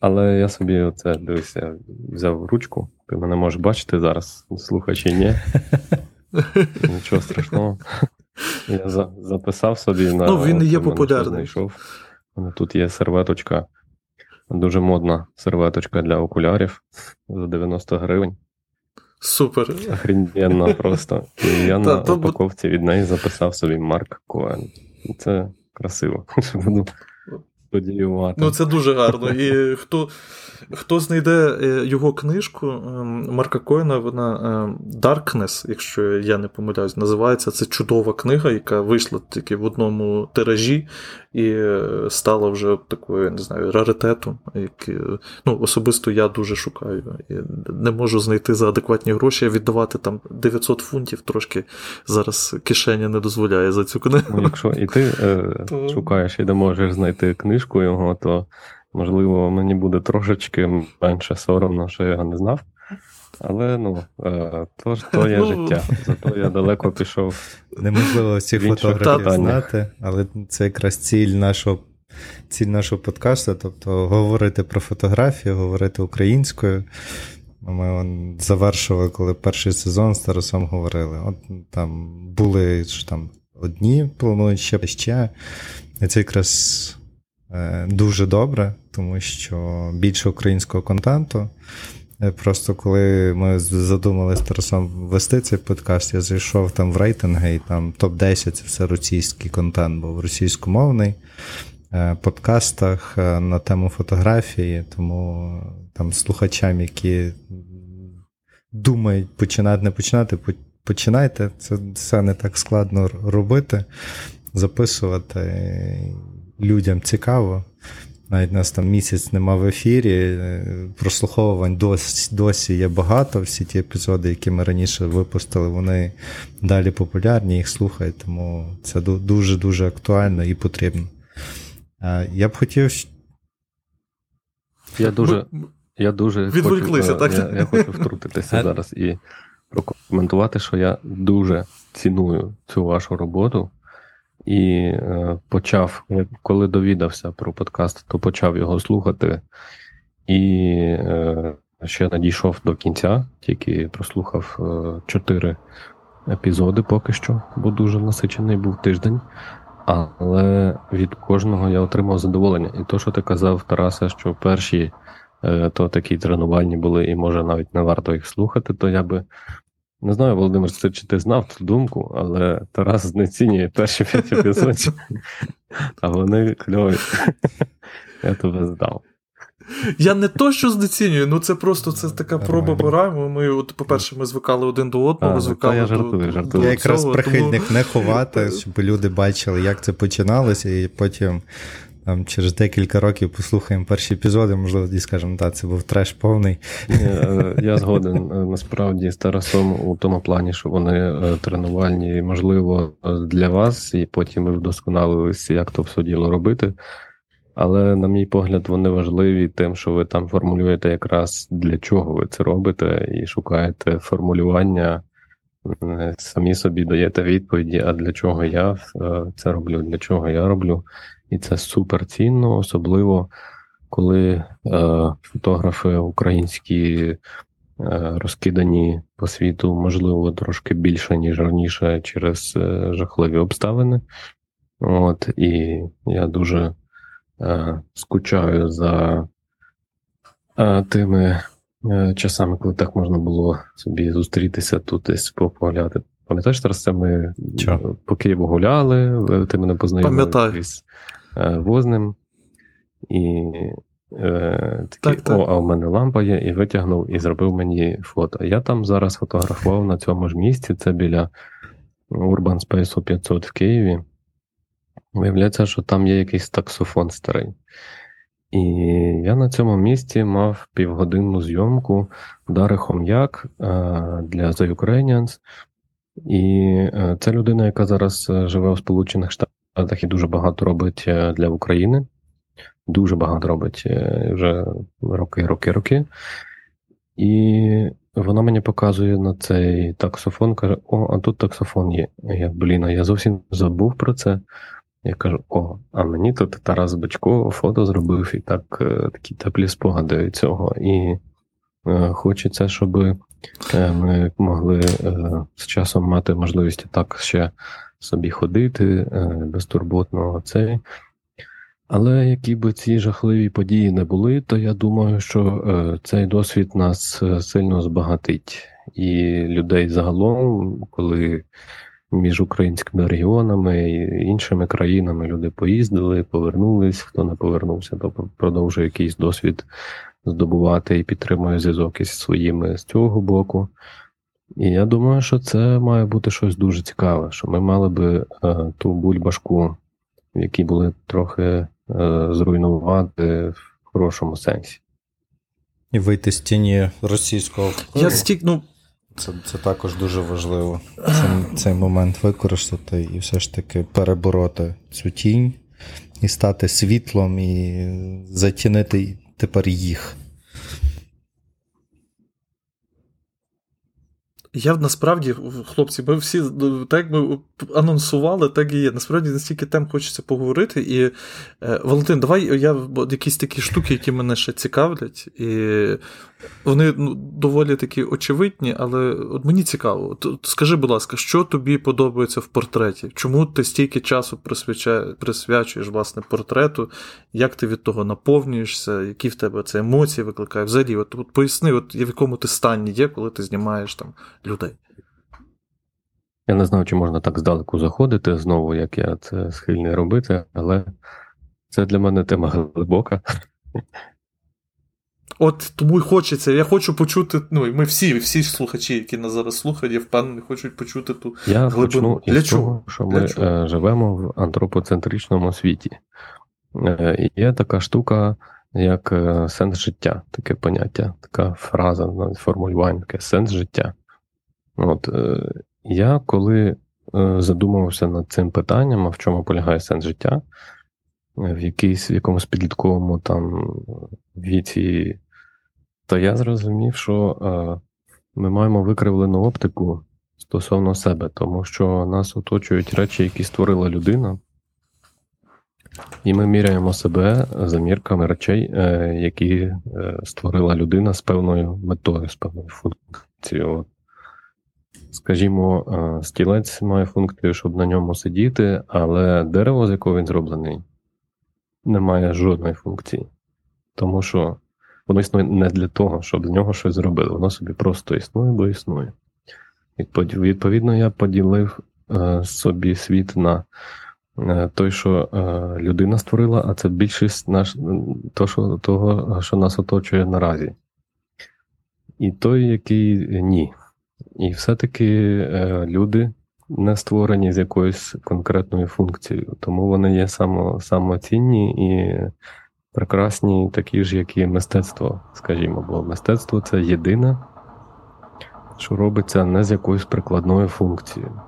Але я собі оце дивися, взяв ручку. Ти мене можеш бачити зараз, слухачі, ні. Нічого страшного. Я записав собі на. Ну, він не є популярний. Тут є серветочка, дуже модна серветочка для окулярів за 90 гривень. Супер. Охрененно просто. І я на упаковці від неї записав собі Марк Коен. Це красиво. Буду подіювати. Ну, це дуже гарно. І хто хто знайде е, його книжку ем, Марка Коїна, вона ем, Darkness, якщо я не помиляюсь, називається. Це чудова книга, яка вийшла тільки в одному тиражі і е, стала вже такою, не знаю, раритетом. Який, ну, Особисто я дуже шукаю. І Не можу знайти за адекватні гроші, віддавати там 900 фунтів трошки зараз кишеня не дозволяє за цю книгу. Ну, Якщо і ти е, то... шукаєш і не можеш знайти книжку його, то можливо мені буде трошечки менше соромно, що я його не знав. Але ну, е, то ж то є ну, життя. Зато я далеко пішов. Неможливо всіх фотографів знати, але це якраз ціль нашого ціль нашого подкасту, тобто говорити про фотографію, говорити українською. Ми он, завершили, коли перший сезон з Тарасом говорили. От там були що там одні, планують ще ще. І це якраз дуже добре, тому що більше українського контенту. Е, просто коли ми задумали з Тарасом вести цей подкаст, я зайшов там в рейтинги, і там топ-10 це все російський контент, був російськомовний е, подкастах е, на тему фотографії, тому там слухачам, які думають починати, не починати, починайте. Це все не так складно робити, записувати. Людям цікаво. Навіть нас там місяць нема в ефірі. Е, прослуховувань досі досі є багато. Всі ті епізоди, які ми раніше випустили, вони далі популярні, їх слухають, тому це дуже-дуже актуально і потрібно. Я б хотів. Я дуже я дуже Відволіклися, хочу, так? Я, я хочу втрутитися зараз і прокоментувати, що я дуже ціную цю вашу роботу. І е, почав, коли довідався про подкаст, то почав його слухати. І е, ще надійшов до кінця, тільки прослухав е, чотири епізоди поки що, бо дуже насичений був тиждень. Але від кожного я отримав задоволення. І то, що ти казав, Тараса, що перші е, то такі тренувальні були, і може навіть не варто їх слухати, то я би не знаю, Володимир, чи ти знав цю думку, але Тарас знецінює перші п'ять епізодів, а вони кльові. Я тебе здав. Я не то, що знецінюю, ну це просто це така проба бораємо. Ми, от, по-перше, ми звикали один до одного, а, звикали я жартую, до, жартую. Я якраз цього, прихильник тому... не ховати, щоб люди бачили, як це починалося, і потім там через декілька років послухаємо перші епізоди, можливо, тоді скажемо, так, це був треш повний. Е, я згоден насправді з Тарасом у тому плані, що вони тренувальні, можливо, для вас, і потім ви вдосконалилися, як то все діло робити. Але, на мій погляд, вони важливі тим, що ви там формулюєте якраз для чого ви це робите, і шукаєте формулювання, самі собі даєте відповіді, а для чого я це роблю, для чого я роблю. І це супер цінно, особливо коли е, фотографи українські е, розкидані по світу, можливо, трошки більше, ніж раніше, через е, жахливі обставини. От, І я дуже е, скучаю за е, тими е, часами, коли так можна було собі зустрітися тут десь погуляти. Пам'ятаєш, зараз це ми Чо? по Києву гуляли, ти мене познайомив з е, Возним. І е, такий, так, так. о, а в мене лампа є, і витягнув і зробив мені фото. Я там зараз фотографував на цьому ж місці, це біля Urban Space 500 в Києві. Виявляється, що там є якийсь таксофон старий. І я на цьому місці мав півгодинну зйомку Дари Хом'як е, для The Ukrainians. І е, це людина, яка зараз е, живе у Сполучених Штатах і дуже багато робить для України. Дуже багато робить вже роки, роки, роки. І вона мені показує на цей таксофон, каже: О, а тут таксофон є. Я, блін, я зовсім забув про це. Я кажу: о, а мені тут Тарас Бачко фото зробив і так е, такі теплі спогади цього. І е, хочеться, щоб е, ми могли з часом мати можливість так ще собі ходити безтурботно цей. Але які би ці жахливі події не були, то я думаю, що цей досвід нас сильно збагатить і людей загалом, коли між українськими регіонами і іншими країнами люди поїздили, повернулись. Хто не повернувся, то продовжує якийсь досвід здобувати і підтримує зв'язок із своїми з цього боку. І я думаю, що це має бути щось дуже цікаве, що ми мали би е, ту бульбашку, в якій були трохи е, зруйнувати в хорошому сенсі. І вийти з тіні російського. Я стік, ну, це це також дуже важливо. Цей, цей момент використати і все ж таки перебороти цю тінь і стати світлом, і затінити тепер їх. Я насправді, хлопці, ми всі так ми анонсували, так і є. Насправді настільки тем хочеться поговорити. І е, Валентин, давай я якісь такі штуки, які мене ще цікавлять. І вони ну, доволі такі очевидні, але от мені цікаво. Скажи, будь ласка, що тобі подобається в портреті? Чому ти стільки часу присвячуєш власне портрету? Як ти від того наповнюєшся? Які в тебе це емоції викликає? Взагалі, от, от поясни, от в якому ти стані є, коли ти знімаєш там людей? Я не знаю, чи можна так здалеку заходити знову, як я це схильний робити, але це для мене тема глибока. От тому й хочеться. Я хочу почути. Ну, ми всі, всі слухачі, які нас зараз слухають, я впевнений, хочуть почути ту я глибину. Для чого? Того, що Для ми чого? Е, живемо в антропоцентричному світі. Е, і Є така штука, як е, сенс життя, таке поняття, така фраза, формулювання, таке сенс життя. От Я коли задумувався над цим питанням, а в чому полягає сенс життя, в якійсь в якомусь підлітковому там віці то я зрозумів, що е, ми маємо викривлену оптику стосовно себе, тому що нас оточують речі, які створила людина, і ми міряємо себе за мірками речей, е, які е, створила людина з певною метою, з певною функцією. Скажімо, е, стілець має функцію, щоб на ньому сидіти, але дерево, з якого він зроблений, не має жодної функції. Тому що воно існує не для того, щоб з нього щось зробили. Воно собі просто існує, бо існує. Відповідно, я поділив е, собі світ на е, той, що людина створила, а це більшість наш, то, що, того, що нас оточує наразі. І той, який ні. І все-таки е, люди не створені з якоюсь конкретною функцією, тому вони є само, самоцінні і прекрасні, такі ж, як і мистецтво, скажімо, бо мистецтво це єдине, що робиться не з якоюсь прикладною функцією.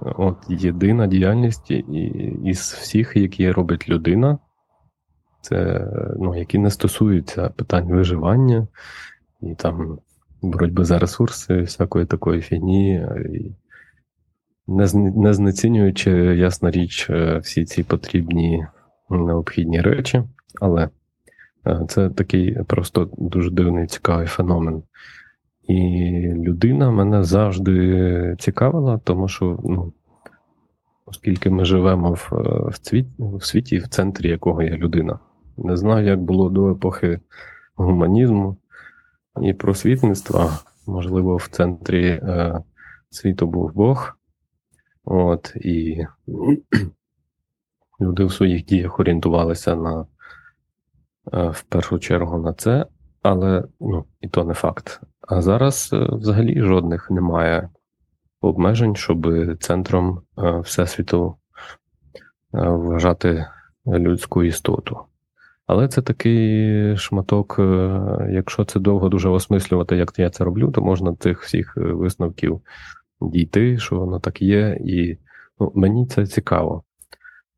От єдина діяльність із всіх, які робить людина, це ну, які не стосуються питань виживання і там боротьби за ресурси, всякої такої фігні, не, не знецінюючи, ясна річ, е, всі ці потрібні необхідні речі, але е, це такий просто дуже дивний цікавий феномен. І людина мене завжди цікавила, тому що, ну, оскільки ми живемо в в, цвіт, в світі, в центрі якого є людина. Не знаю, як було до епохи гуманізму і просвітництва. Можливо, в центрі е, світу був Бог. От, І люди в своїх діях орієнтувалися на е, в першу чергу на це, але ну, і то не факт. А зараз е, взагалі жодних немає обмежень, щоб центром е, Всесвіту вважати людську істоту. Але це такий шматок, якщо це довго дуже осмислювати, як я це роблю, то можна цих всіх висновків дійти, що воно так є, і ну, мені це цікаво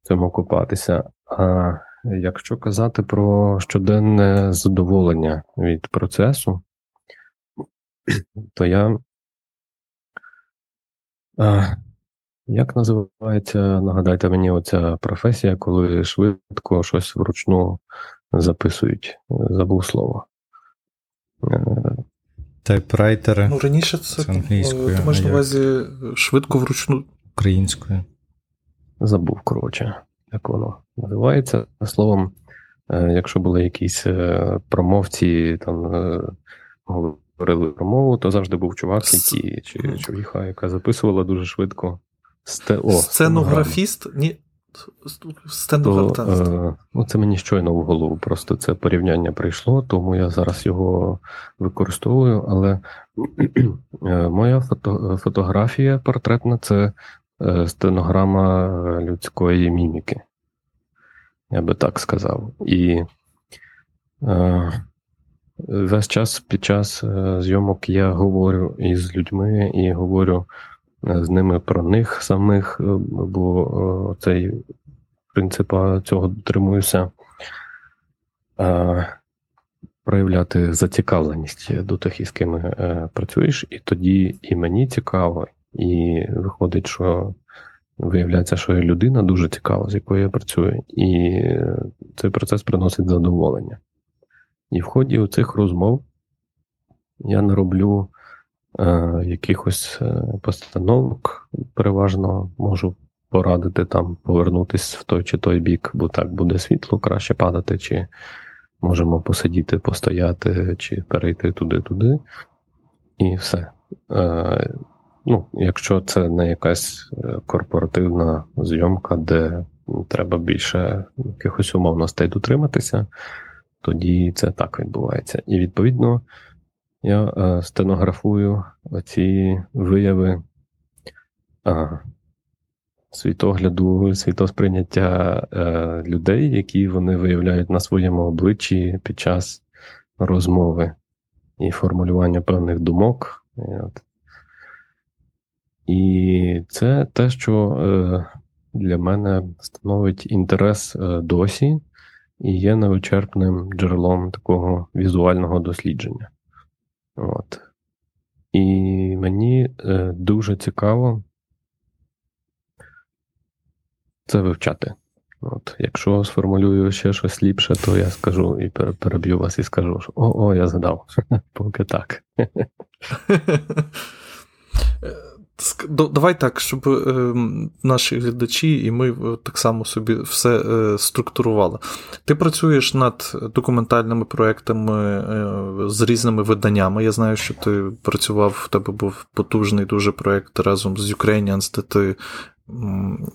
цьому купатися. А якщо казати про щоденне задоволення від процесу, то я. Як називається, нагадайте мені, оця професія, коли швидко щось вручну записують? Забув слово. Е, Тайпрайтери. Ну, раніше це, це англійською. Ти маєш на увазі швидко вручну. Українською. Забув, коротше, як воно називається. Словом, е, якщо були якісь е, промовці, там е, говорили про мову, то завжди був чувак, який, чи човіха, яка записувала дуже швидко. Сте... Сценографіст? Ні, то, е, ну, Це мені щойно в голову. Просто це порівняння прийшло, тому я зараз його використовую. Але е, моя фото, фотографія портретна це е, стенограма людської міміки. Я би так сказав. І е, весь час під час зйомок я говорю із людьми і говорю з ними про них самих, е, бо е, цей принципа цього дотримуюся. Проявляти зацікавленість до тих, із ким е, працюєш, і тоді і мені цікаво, і виходить, що виявляється, що я людина дуже цікава, з якою я працюю, і цей процес приносить задоволення. І в ході цих розмов я не роблю е, якихось е, постановок, переважно можу порадити там повернутися в той чи той бік, бо так буде світло, краще падати, чи можемо посидіти, постояти, чи перейти туди-туди. І все. Е, Ну, Якщо це не якась корпоративна зйомка, де треба більше якихось умовностей дотриматися, тоді це так відбувається. І відповідно я е, стенографую ці вияви е, світогляду, світосприйняття е, людей, які вони виявляють на своєму обличчі під час розмови і формулювання певних думок. І це те, що е, для мене становить інтерес е, досі і є невичерпним джерелом такого візуального дослідження. От. І мені е, дуже цікаво це вивчати. От, Якщо сформулюю ще щось ліпше, то я скажу і переб'ю вас і скажу, що о, о, я згадав. Поки так. Давай так, щоб е, наші глядачі і ми е, так само собі все е, структурували. Ти працюєш над документальними проектами е, з різними виданнями. Я знаю, що ти працював, в тебе був потужний дуже проєкт разом з Ukrainians, де ти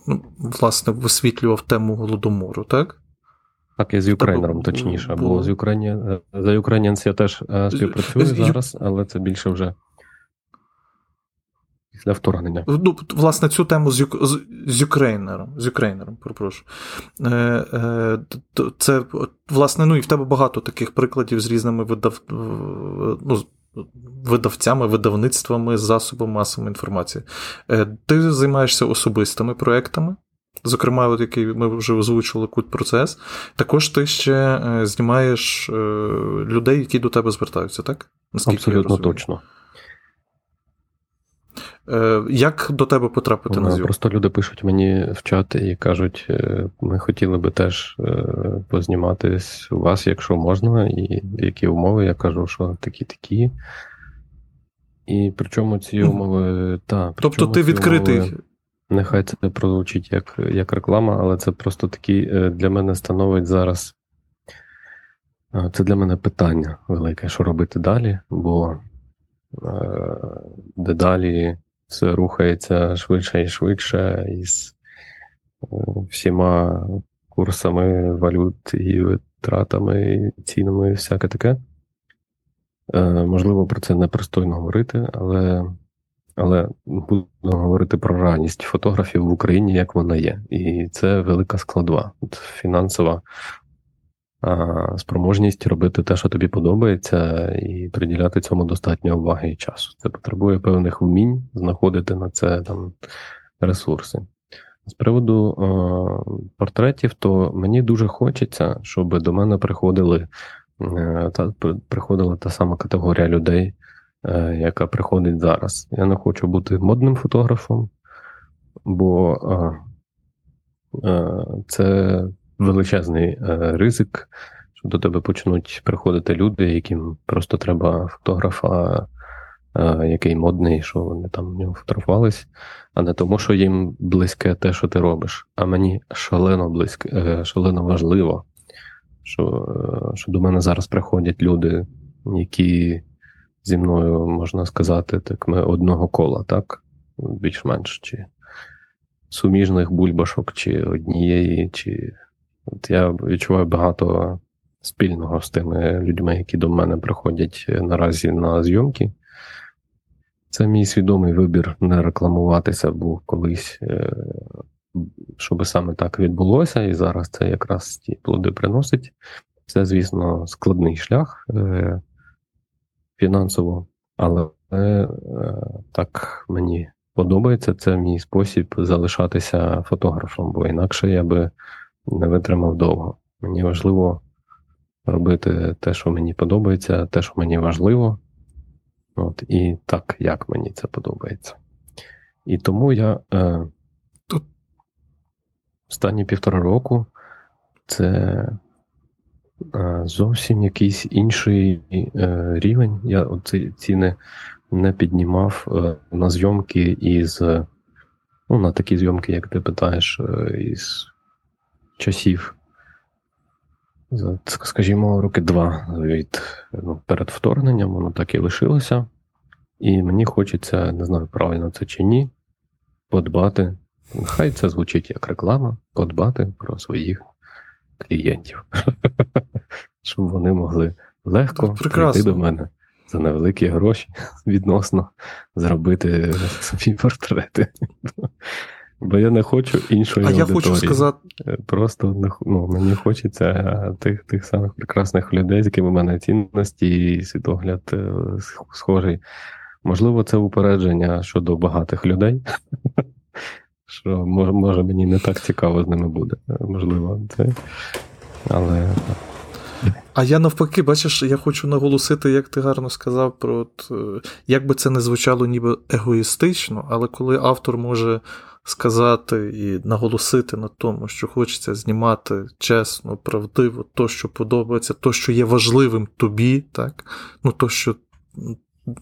ну, власне висвітлював тему голодомору, так? Так, я з Українером, точніше, бо, бо з Ukrainian, за Ukrainians я теж співпрацюю зараз, але це більше вже після вторгнення. Ну, власне, цю тему з з, з Ukraїner ом. З Ukraїner ом, перепрошую. Е, е, Це, власне, ну і в тебе багато таких прикладів з різними видав, ну, видавцями, видавництвами, засобами масової інформації. Е, Ти займаєшся особистими проектами. Зокрема, от який ми вже озвучили кут процес. Також ти ще е, знімаєш е, людей, які до тебе звертаються, так? Наскільки Абсолютно точно. Е, як до тебе потрапити на зйомку? Просто люди пишуть мені в чат і кажуть, ми хотіли би теж позніматись у вас, якщо можна, і які умови. Я кажу, що такі-такі. І причому ці умови. Та, тобто ти відкритий. Умови... Нехай це прозвучить як як реклама, але це просто такий е, для мене становить зараз. Е, це для мене питання велике, що робити далі, бо е, дедалі все рухається швидше і швидше, із всіма курсами валют і витратами, і цінами, і всяке таке. Можливо, про це непристойно говорити, але але буду говорити про ранність фотографів в Україні, як вона є. І це велика складова, От фінансова спроможність робити те, що тобі подобається, і приділяти цьому достатньо уваги і часу. Це потребує певних вмінь, знаходити на це там ресурси. З приводу а, портретів, то мені дуже хочеться, щоб до мене приходили е, та приходила та сама категорія людей. Е, яка приходить зараз. Я не хочу бути модним фотографом, бо е, е, це величезний ризик, що до тебе почнуть приходити люди, яким просто треба фотографа, який модний, що вони там в нього фотографувались, а не тому, що їм близьке те, що ти робиш. А мені шалено близьке, шалено важливо, що, що до мене зараз приходять люди, які зі мною, можна сказати, так ми одного кола, так? Більш-менш чи суміжних бульбашок, чи однієї, чи. От я відчуваю багато спільного з тими людьми, які до мене приходять наразі на зйомки. Це мій свідомий вибір не рекламуватися, був колись, е, щоб саме так відбулося, і зараз це якраз ті плоди приносить. Це, звісно, складний шлях. Е, фінансово, але е, так мені подобається. Це мій спосіб залишатися фотографом, бо інакше я би не витримав довго. Мені важливо робити те, що мені подобається, те, що мені важливо. От, І так, як мені це подобається. І тому я е, тут останні півтора року це зовсім якийсь інший е, рівень. Я ці ціни не піднімав е, на зйомки із ну, на такі зйомки, як ти питаєш, е, із часів. Скажімо, роки два від ну, перед вторгненням, воно так і лишилося. І мені хочеться, не знаю, правильно це чи ні, подбати. Хай це звучить як реклама, подбати про своїх клієнтів, щоб вони могли легко прийти до мене за невеликі гроші відносно зробити собі портрети. Бо я не хочу іншої. А аудиторії. я хочу сказати. Е, просто ну, мені хочеться тих тих самих прекрасних людей, з якими в мене цінності і світогляд е, схожий. Можливо, це упередження щодо багатих людей що може, мені не так цікаво з ними буде. Можливо, це. Але. А я навпаки, бачиш, я хочу наголосити, як ти гарно сказав, про от, е, як би це не звучало ніби егоїстично, але коли автор може сказати і наголосити на тому, що хочеться знімати чесно, правдиво, то, що подобається, то, що є важливим тобі, так? ну то, що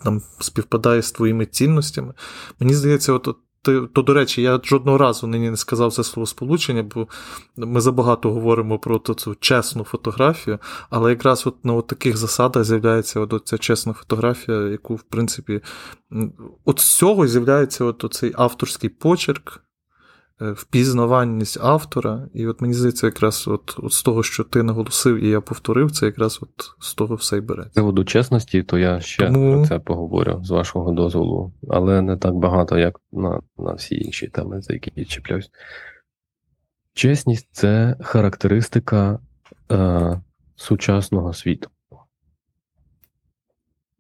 там співпадає з твоїми цінностями, мені здається, от, то, то, до речі, я жодного разу нині не сказав це слово сполучення, бо ми забагато говоримо про цю чесну фотографію, але якраз от на от таких засадах з'являється от ця чесна фотографія, яку, в принципі, от з цього з'являється от цей авторський почерк, е, впізнавальність автора. І от мені здається, якраз от, от з того, що ти наголосив, і я повторив, це якраз от з того все й береться. З приводу чесності, то я ще Тому... про це поговорю з вашого дозволу, але не так багато, як на, на всі інші теми, за які я чіпляюсь. Чесність це характеристика е, сучасного світу.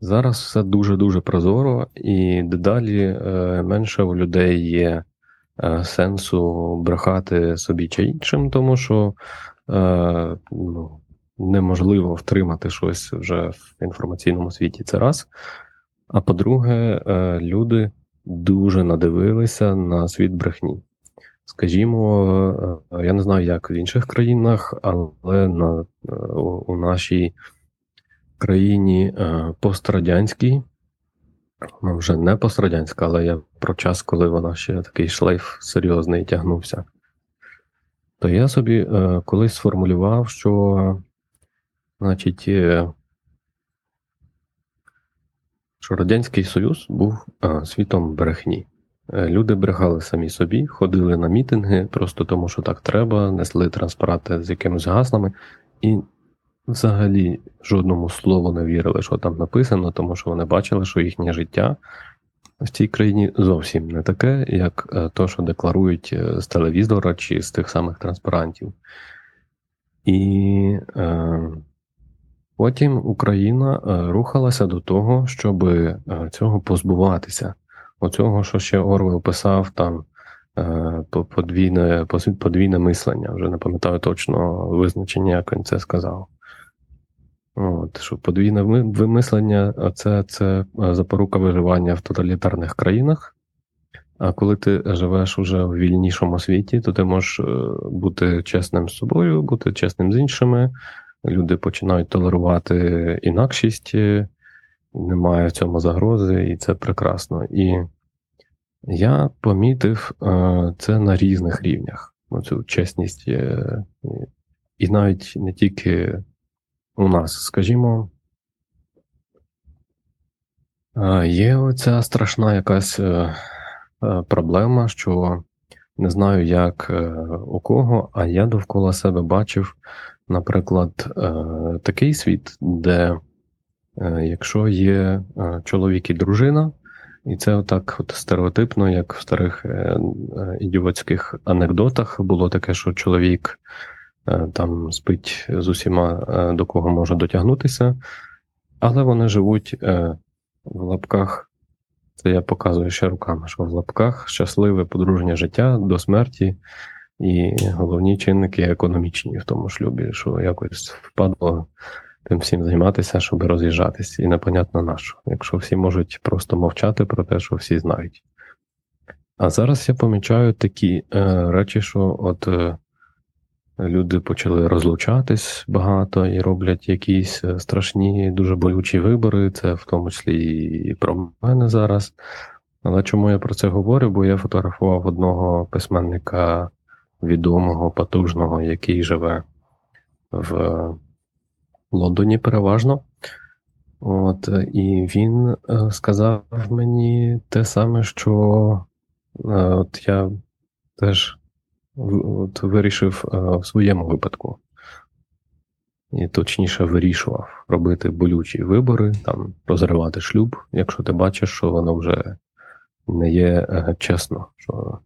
Зараз все дуже-дуже прозоро, і дедалі е, менше у людей є сенсу брехати собі чи іншим, тому що е, ну, неможливо втримати щось вже в інформаційному світі. Це раз. А по-друге, е, люди дуже надивилися на світ брехні. Скажімо, е, я не знаю, як в інших країнах, але на, е, у нашій країні е, пострадянській, ну вже не пострадянська, але я про час, коли вона ще такий шлейф серйозний тягнувся, то я собі колись сформулював, що, значить, що Радянський Союз був світом брехні. Е, люди брехали самі собі, ходили на мітинги просто тому, що так треба, несли транспаранти з якимись гаслами, і взагалі жодному слову не вірили, що там написано, тому що вони бачили, що їхнє життя в цій країні зовсім не таке, як е, то, що декларують е, з телевізора чи з тих самих транспарантів. І е, потім Україна рухалася до того, щоб цього позбуватися оцього, що ще Орвел писав, там е, подвійне подвійне мислення. Вже не пам'ятаю точно визначення, як він це сказав. От, що Подвійне вимислення це, це е, запорука виживання в тоталітарних країнах. А коли ти живеш уже в вільнішому світі, то ти можеш е, бути чесним з собою, бути чесним з іншими. Люди починають толерувати інакшість, немає в цьому загрози, і це прекрасно. І я помітив е, це на різних рівнях. Цю чесність, е, і навіть не тільки у нас, скажімо, е, є оця страшна якась проблема, що не знаю, як у кого, а я довкола себе бачив, наприклад, такий світ, де якщо є чоловік і дружина, і це отак от стереотипно, як в старих е, е, ідіотських анекдотах було таке, що чоловік е, там спить з усіма, до кого може дотягнутися, але вони живуть в лапках. Це я показую ще руками, що в лапках щасливе подружнє життя до смерті, і головні чинники економічні в тому шлюбі, що якось впадло тим всім займатися, щоб роз'їжджатись, і непонятно на що, якщо всі можуть просто мовчати про те, що всі знають. А зараз я помічаю такі е, речі, що от е, люди почали розлучатись багато і роблять якісь е, страшні, дуже болючі вибори, це в тому числі і про мене зараз. Але чому я про це говорю? Бо я фотографував одного письменника відомого, потужного, який живе в Лондоні переважно. От, І він е, сказав мені те саме, що е, от я теж от, вирішив е, в своєму випадку. І точніше вирішував робити болючі вибори, там розривати шлюб, якщо ти бачиш, що воно вже не є чесно. що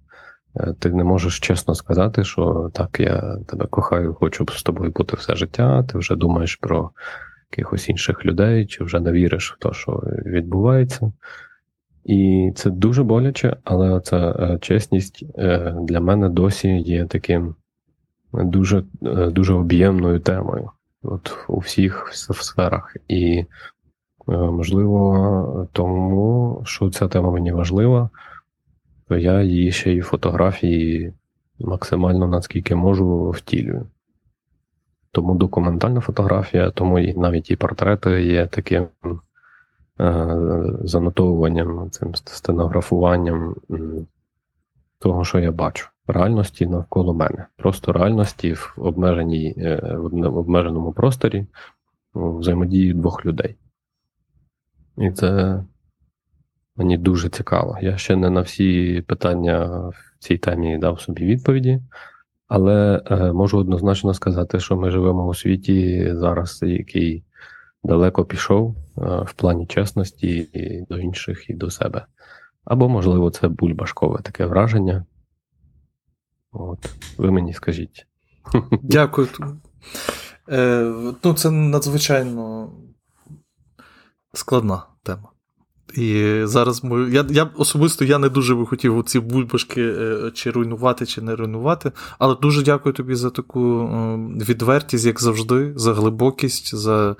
Е, ти не можеш чесно сказати, що так, я тебе кохаю, хочу з тобою бути все життя. Ти вже думаєш про якихось інших людей, чи вже не віриш в те, що відбувається. І це дуже боляче, але ця е, чесність е, для мене досі є таким дуже дуже об'ємною темою от у всіх сферах. І можливо, тому що ця тема мені важлива то я її ще й фотографії максимально наскільки можу втілюю. Тому документальна фотографія, тому і навіть і портрети є таким е, занотовуванням, цим стенографуванням того, що я бачу. Реальності навколо мене. Просто реальності в обмеженій, е, в обмеженому просторі взаємодії двох людей. І це Мені дуже цікаво. Я ще не на всі питання в цій темі дав собі відповіді, але е, можу однозначно сказати, що ми живемо у світі зараз, який далеко пішов в плані чесності і до інших, і до себе. Або, можливо, це бульбашкове таке враження. От, Ви мені скажіть. Дякую. Е, Ну, Це надзвичайно складна тема. І зараз ми. Я я особисто я не дуже би хотів ці бульбашки е, чи руйнувати, чи не руйнувати. Але дуже дякую тобі за таку е, відвертість, як завжди, за глибокість, за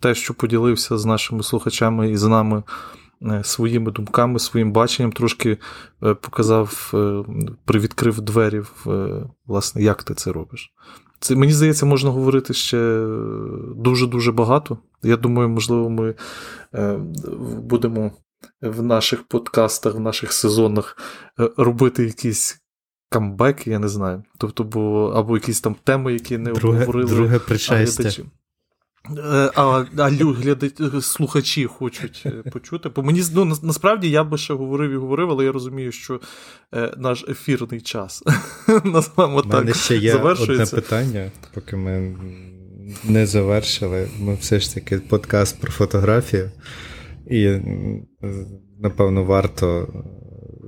те, що поділився з нашими слухачами і з нами е, своїми думками, своїм баченням. Трошки показав, привідкрив двері, власне, як ти це робиш. Це, Мені здається, можна говорити ще дуже-дуже багато. Я думаю, можливо, ми е, будемо в наших подкастах, в наших сезонах е, робити якісь камбеки, я не знаю. Тобто, бо, або якісь там теми, які не друге, обговорили. Друге причастя. Е, а а глядачі, слухачі хочуть е, почути. Бо мені ну, насправді я би ще говорив і говорив, але я розумію, що е, наш ефірний час називаємо так. У мене ще є одне питання, поки ми не завершили. Ми все ж таки подкаст про фотографію, і напевно варто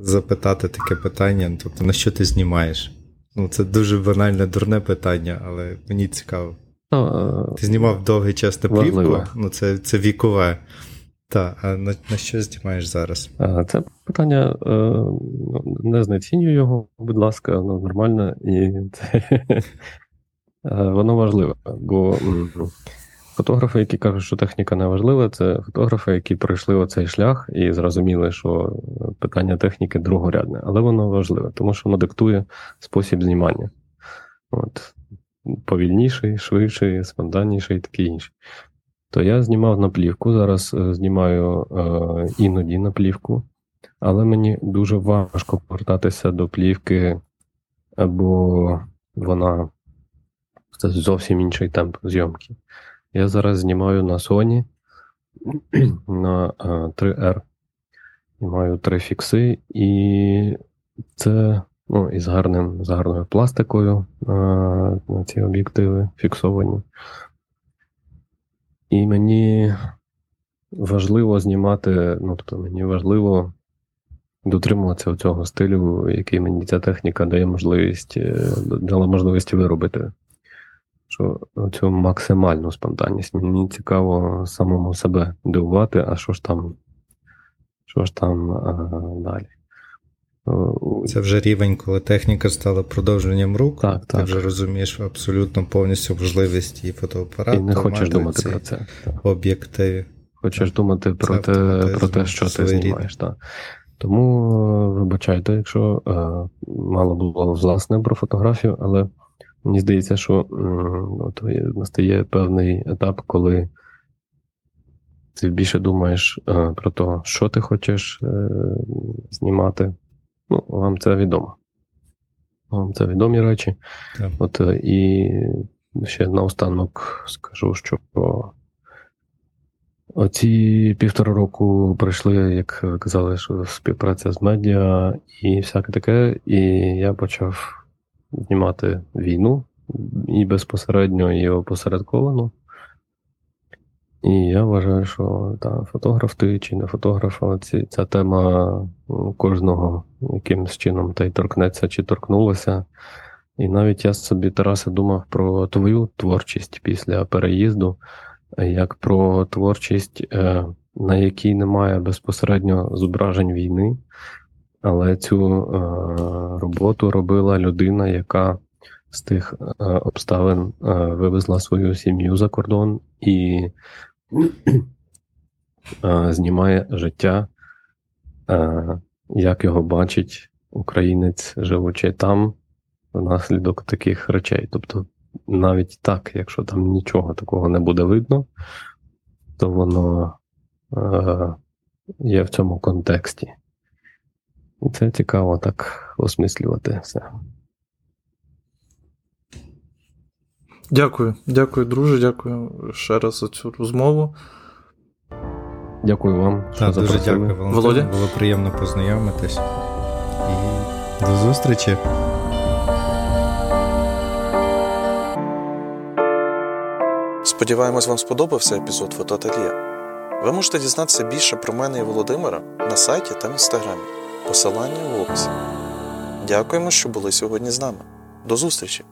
запитати таке питання: тобто, на що ти знімаєш? Ну, Це дуже банальне, дурне питання, але мені цікаво. Ну, Ти знімав довгий час на плівку, ну це це вікове. Так, а на на що знімаєш зараз? Це питання е, не знецінюю його, будь ласка, воно нормально і це, е, воно важливе. Бо фотографи, які кажуть, що техніка не важлива, це фотографи, які пройшли оцей шлях і зрозуміли, що питання техніки другорядне, але воно важливе, тому що воно диктує спосіб знімання. От повільніший, швидший, спонтанніший і таке інше. То я знімав на плівку, зараз е, знімаю е, іноді на плівку, але мені дуже важко повертатися до плівки, бо вона це зовсім інший темп зйомки. Я зараз знімаю на Sony на 3R. Е, знімаю три фікси, і це Ну, і з гарним, з гарною пластикою на ці об'єктиви фіксовані. І мені важливо знімати, ну, тобто мені важливо дотримуватися цього стилю, який мені ця техніка дає можливість, е, дала можливість виробити. Що цю максимальну спонтанність. Мені цікаво самому себе дивувати, а що ж там, що ж там а, далі. Це вже рівень, коли техніка стала продовженням рук. Так, Ти вже розумієш абсолютно повністю можливість і фотоапарату, І не хочеш думати про це. Об'єктиви. Хочеш думати про те, про те, що ти знімаєш. Так. Тому е, вибачайте, якщо е, мало було власне про фотографію, але мені здається, що от, настає певний етап, коли ти більше думаєш е, про те, що ти хочеш е, знімати. Ну, вам це відомо. Вам це відомі речі. Так. От е, і ще наостанок скажу, що оці півтора року пройшли, як ви казали, що співпраця з медіа і всяке таке. І я почав знімати війну і безпосередньо, і опосередковано. І я вважаю, що та, фотограф ти чи не фотограф, але ці, ця тема кожного якимось чином та й торкнеться чи торкнулася. І навіть я собі, Тарасе, думав про твою творчість після переїзду, як про творчість, е, на якій немає безпосередньо зображень війни, але цю е, роботу робила людина, яка з тих е, обставин вивезла свою сім'ю за кордон і знімає життя, як його бачить українець, живучи там, внаслідок таких речей. Тобто, навіть так, якщо там нічого такого не буде видно, то воно є в цьому контексті. І це цікаво так осмислювати все. Дякую, дякую, друже. Дякую ще раз за цю розмову. Дякую вам. що Дуже дякую. Володя. Було приємно познайомитись. І До зустрічі! Сподіваємось, вам сподобався епізод фотоательє. Ви можете дізнатися більше про мене і Володимира на сайті та в інстаграмі. Посилання в описі. Дякуємо, що були сьогодні з нами. До зустрічі!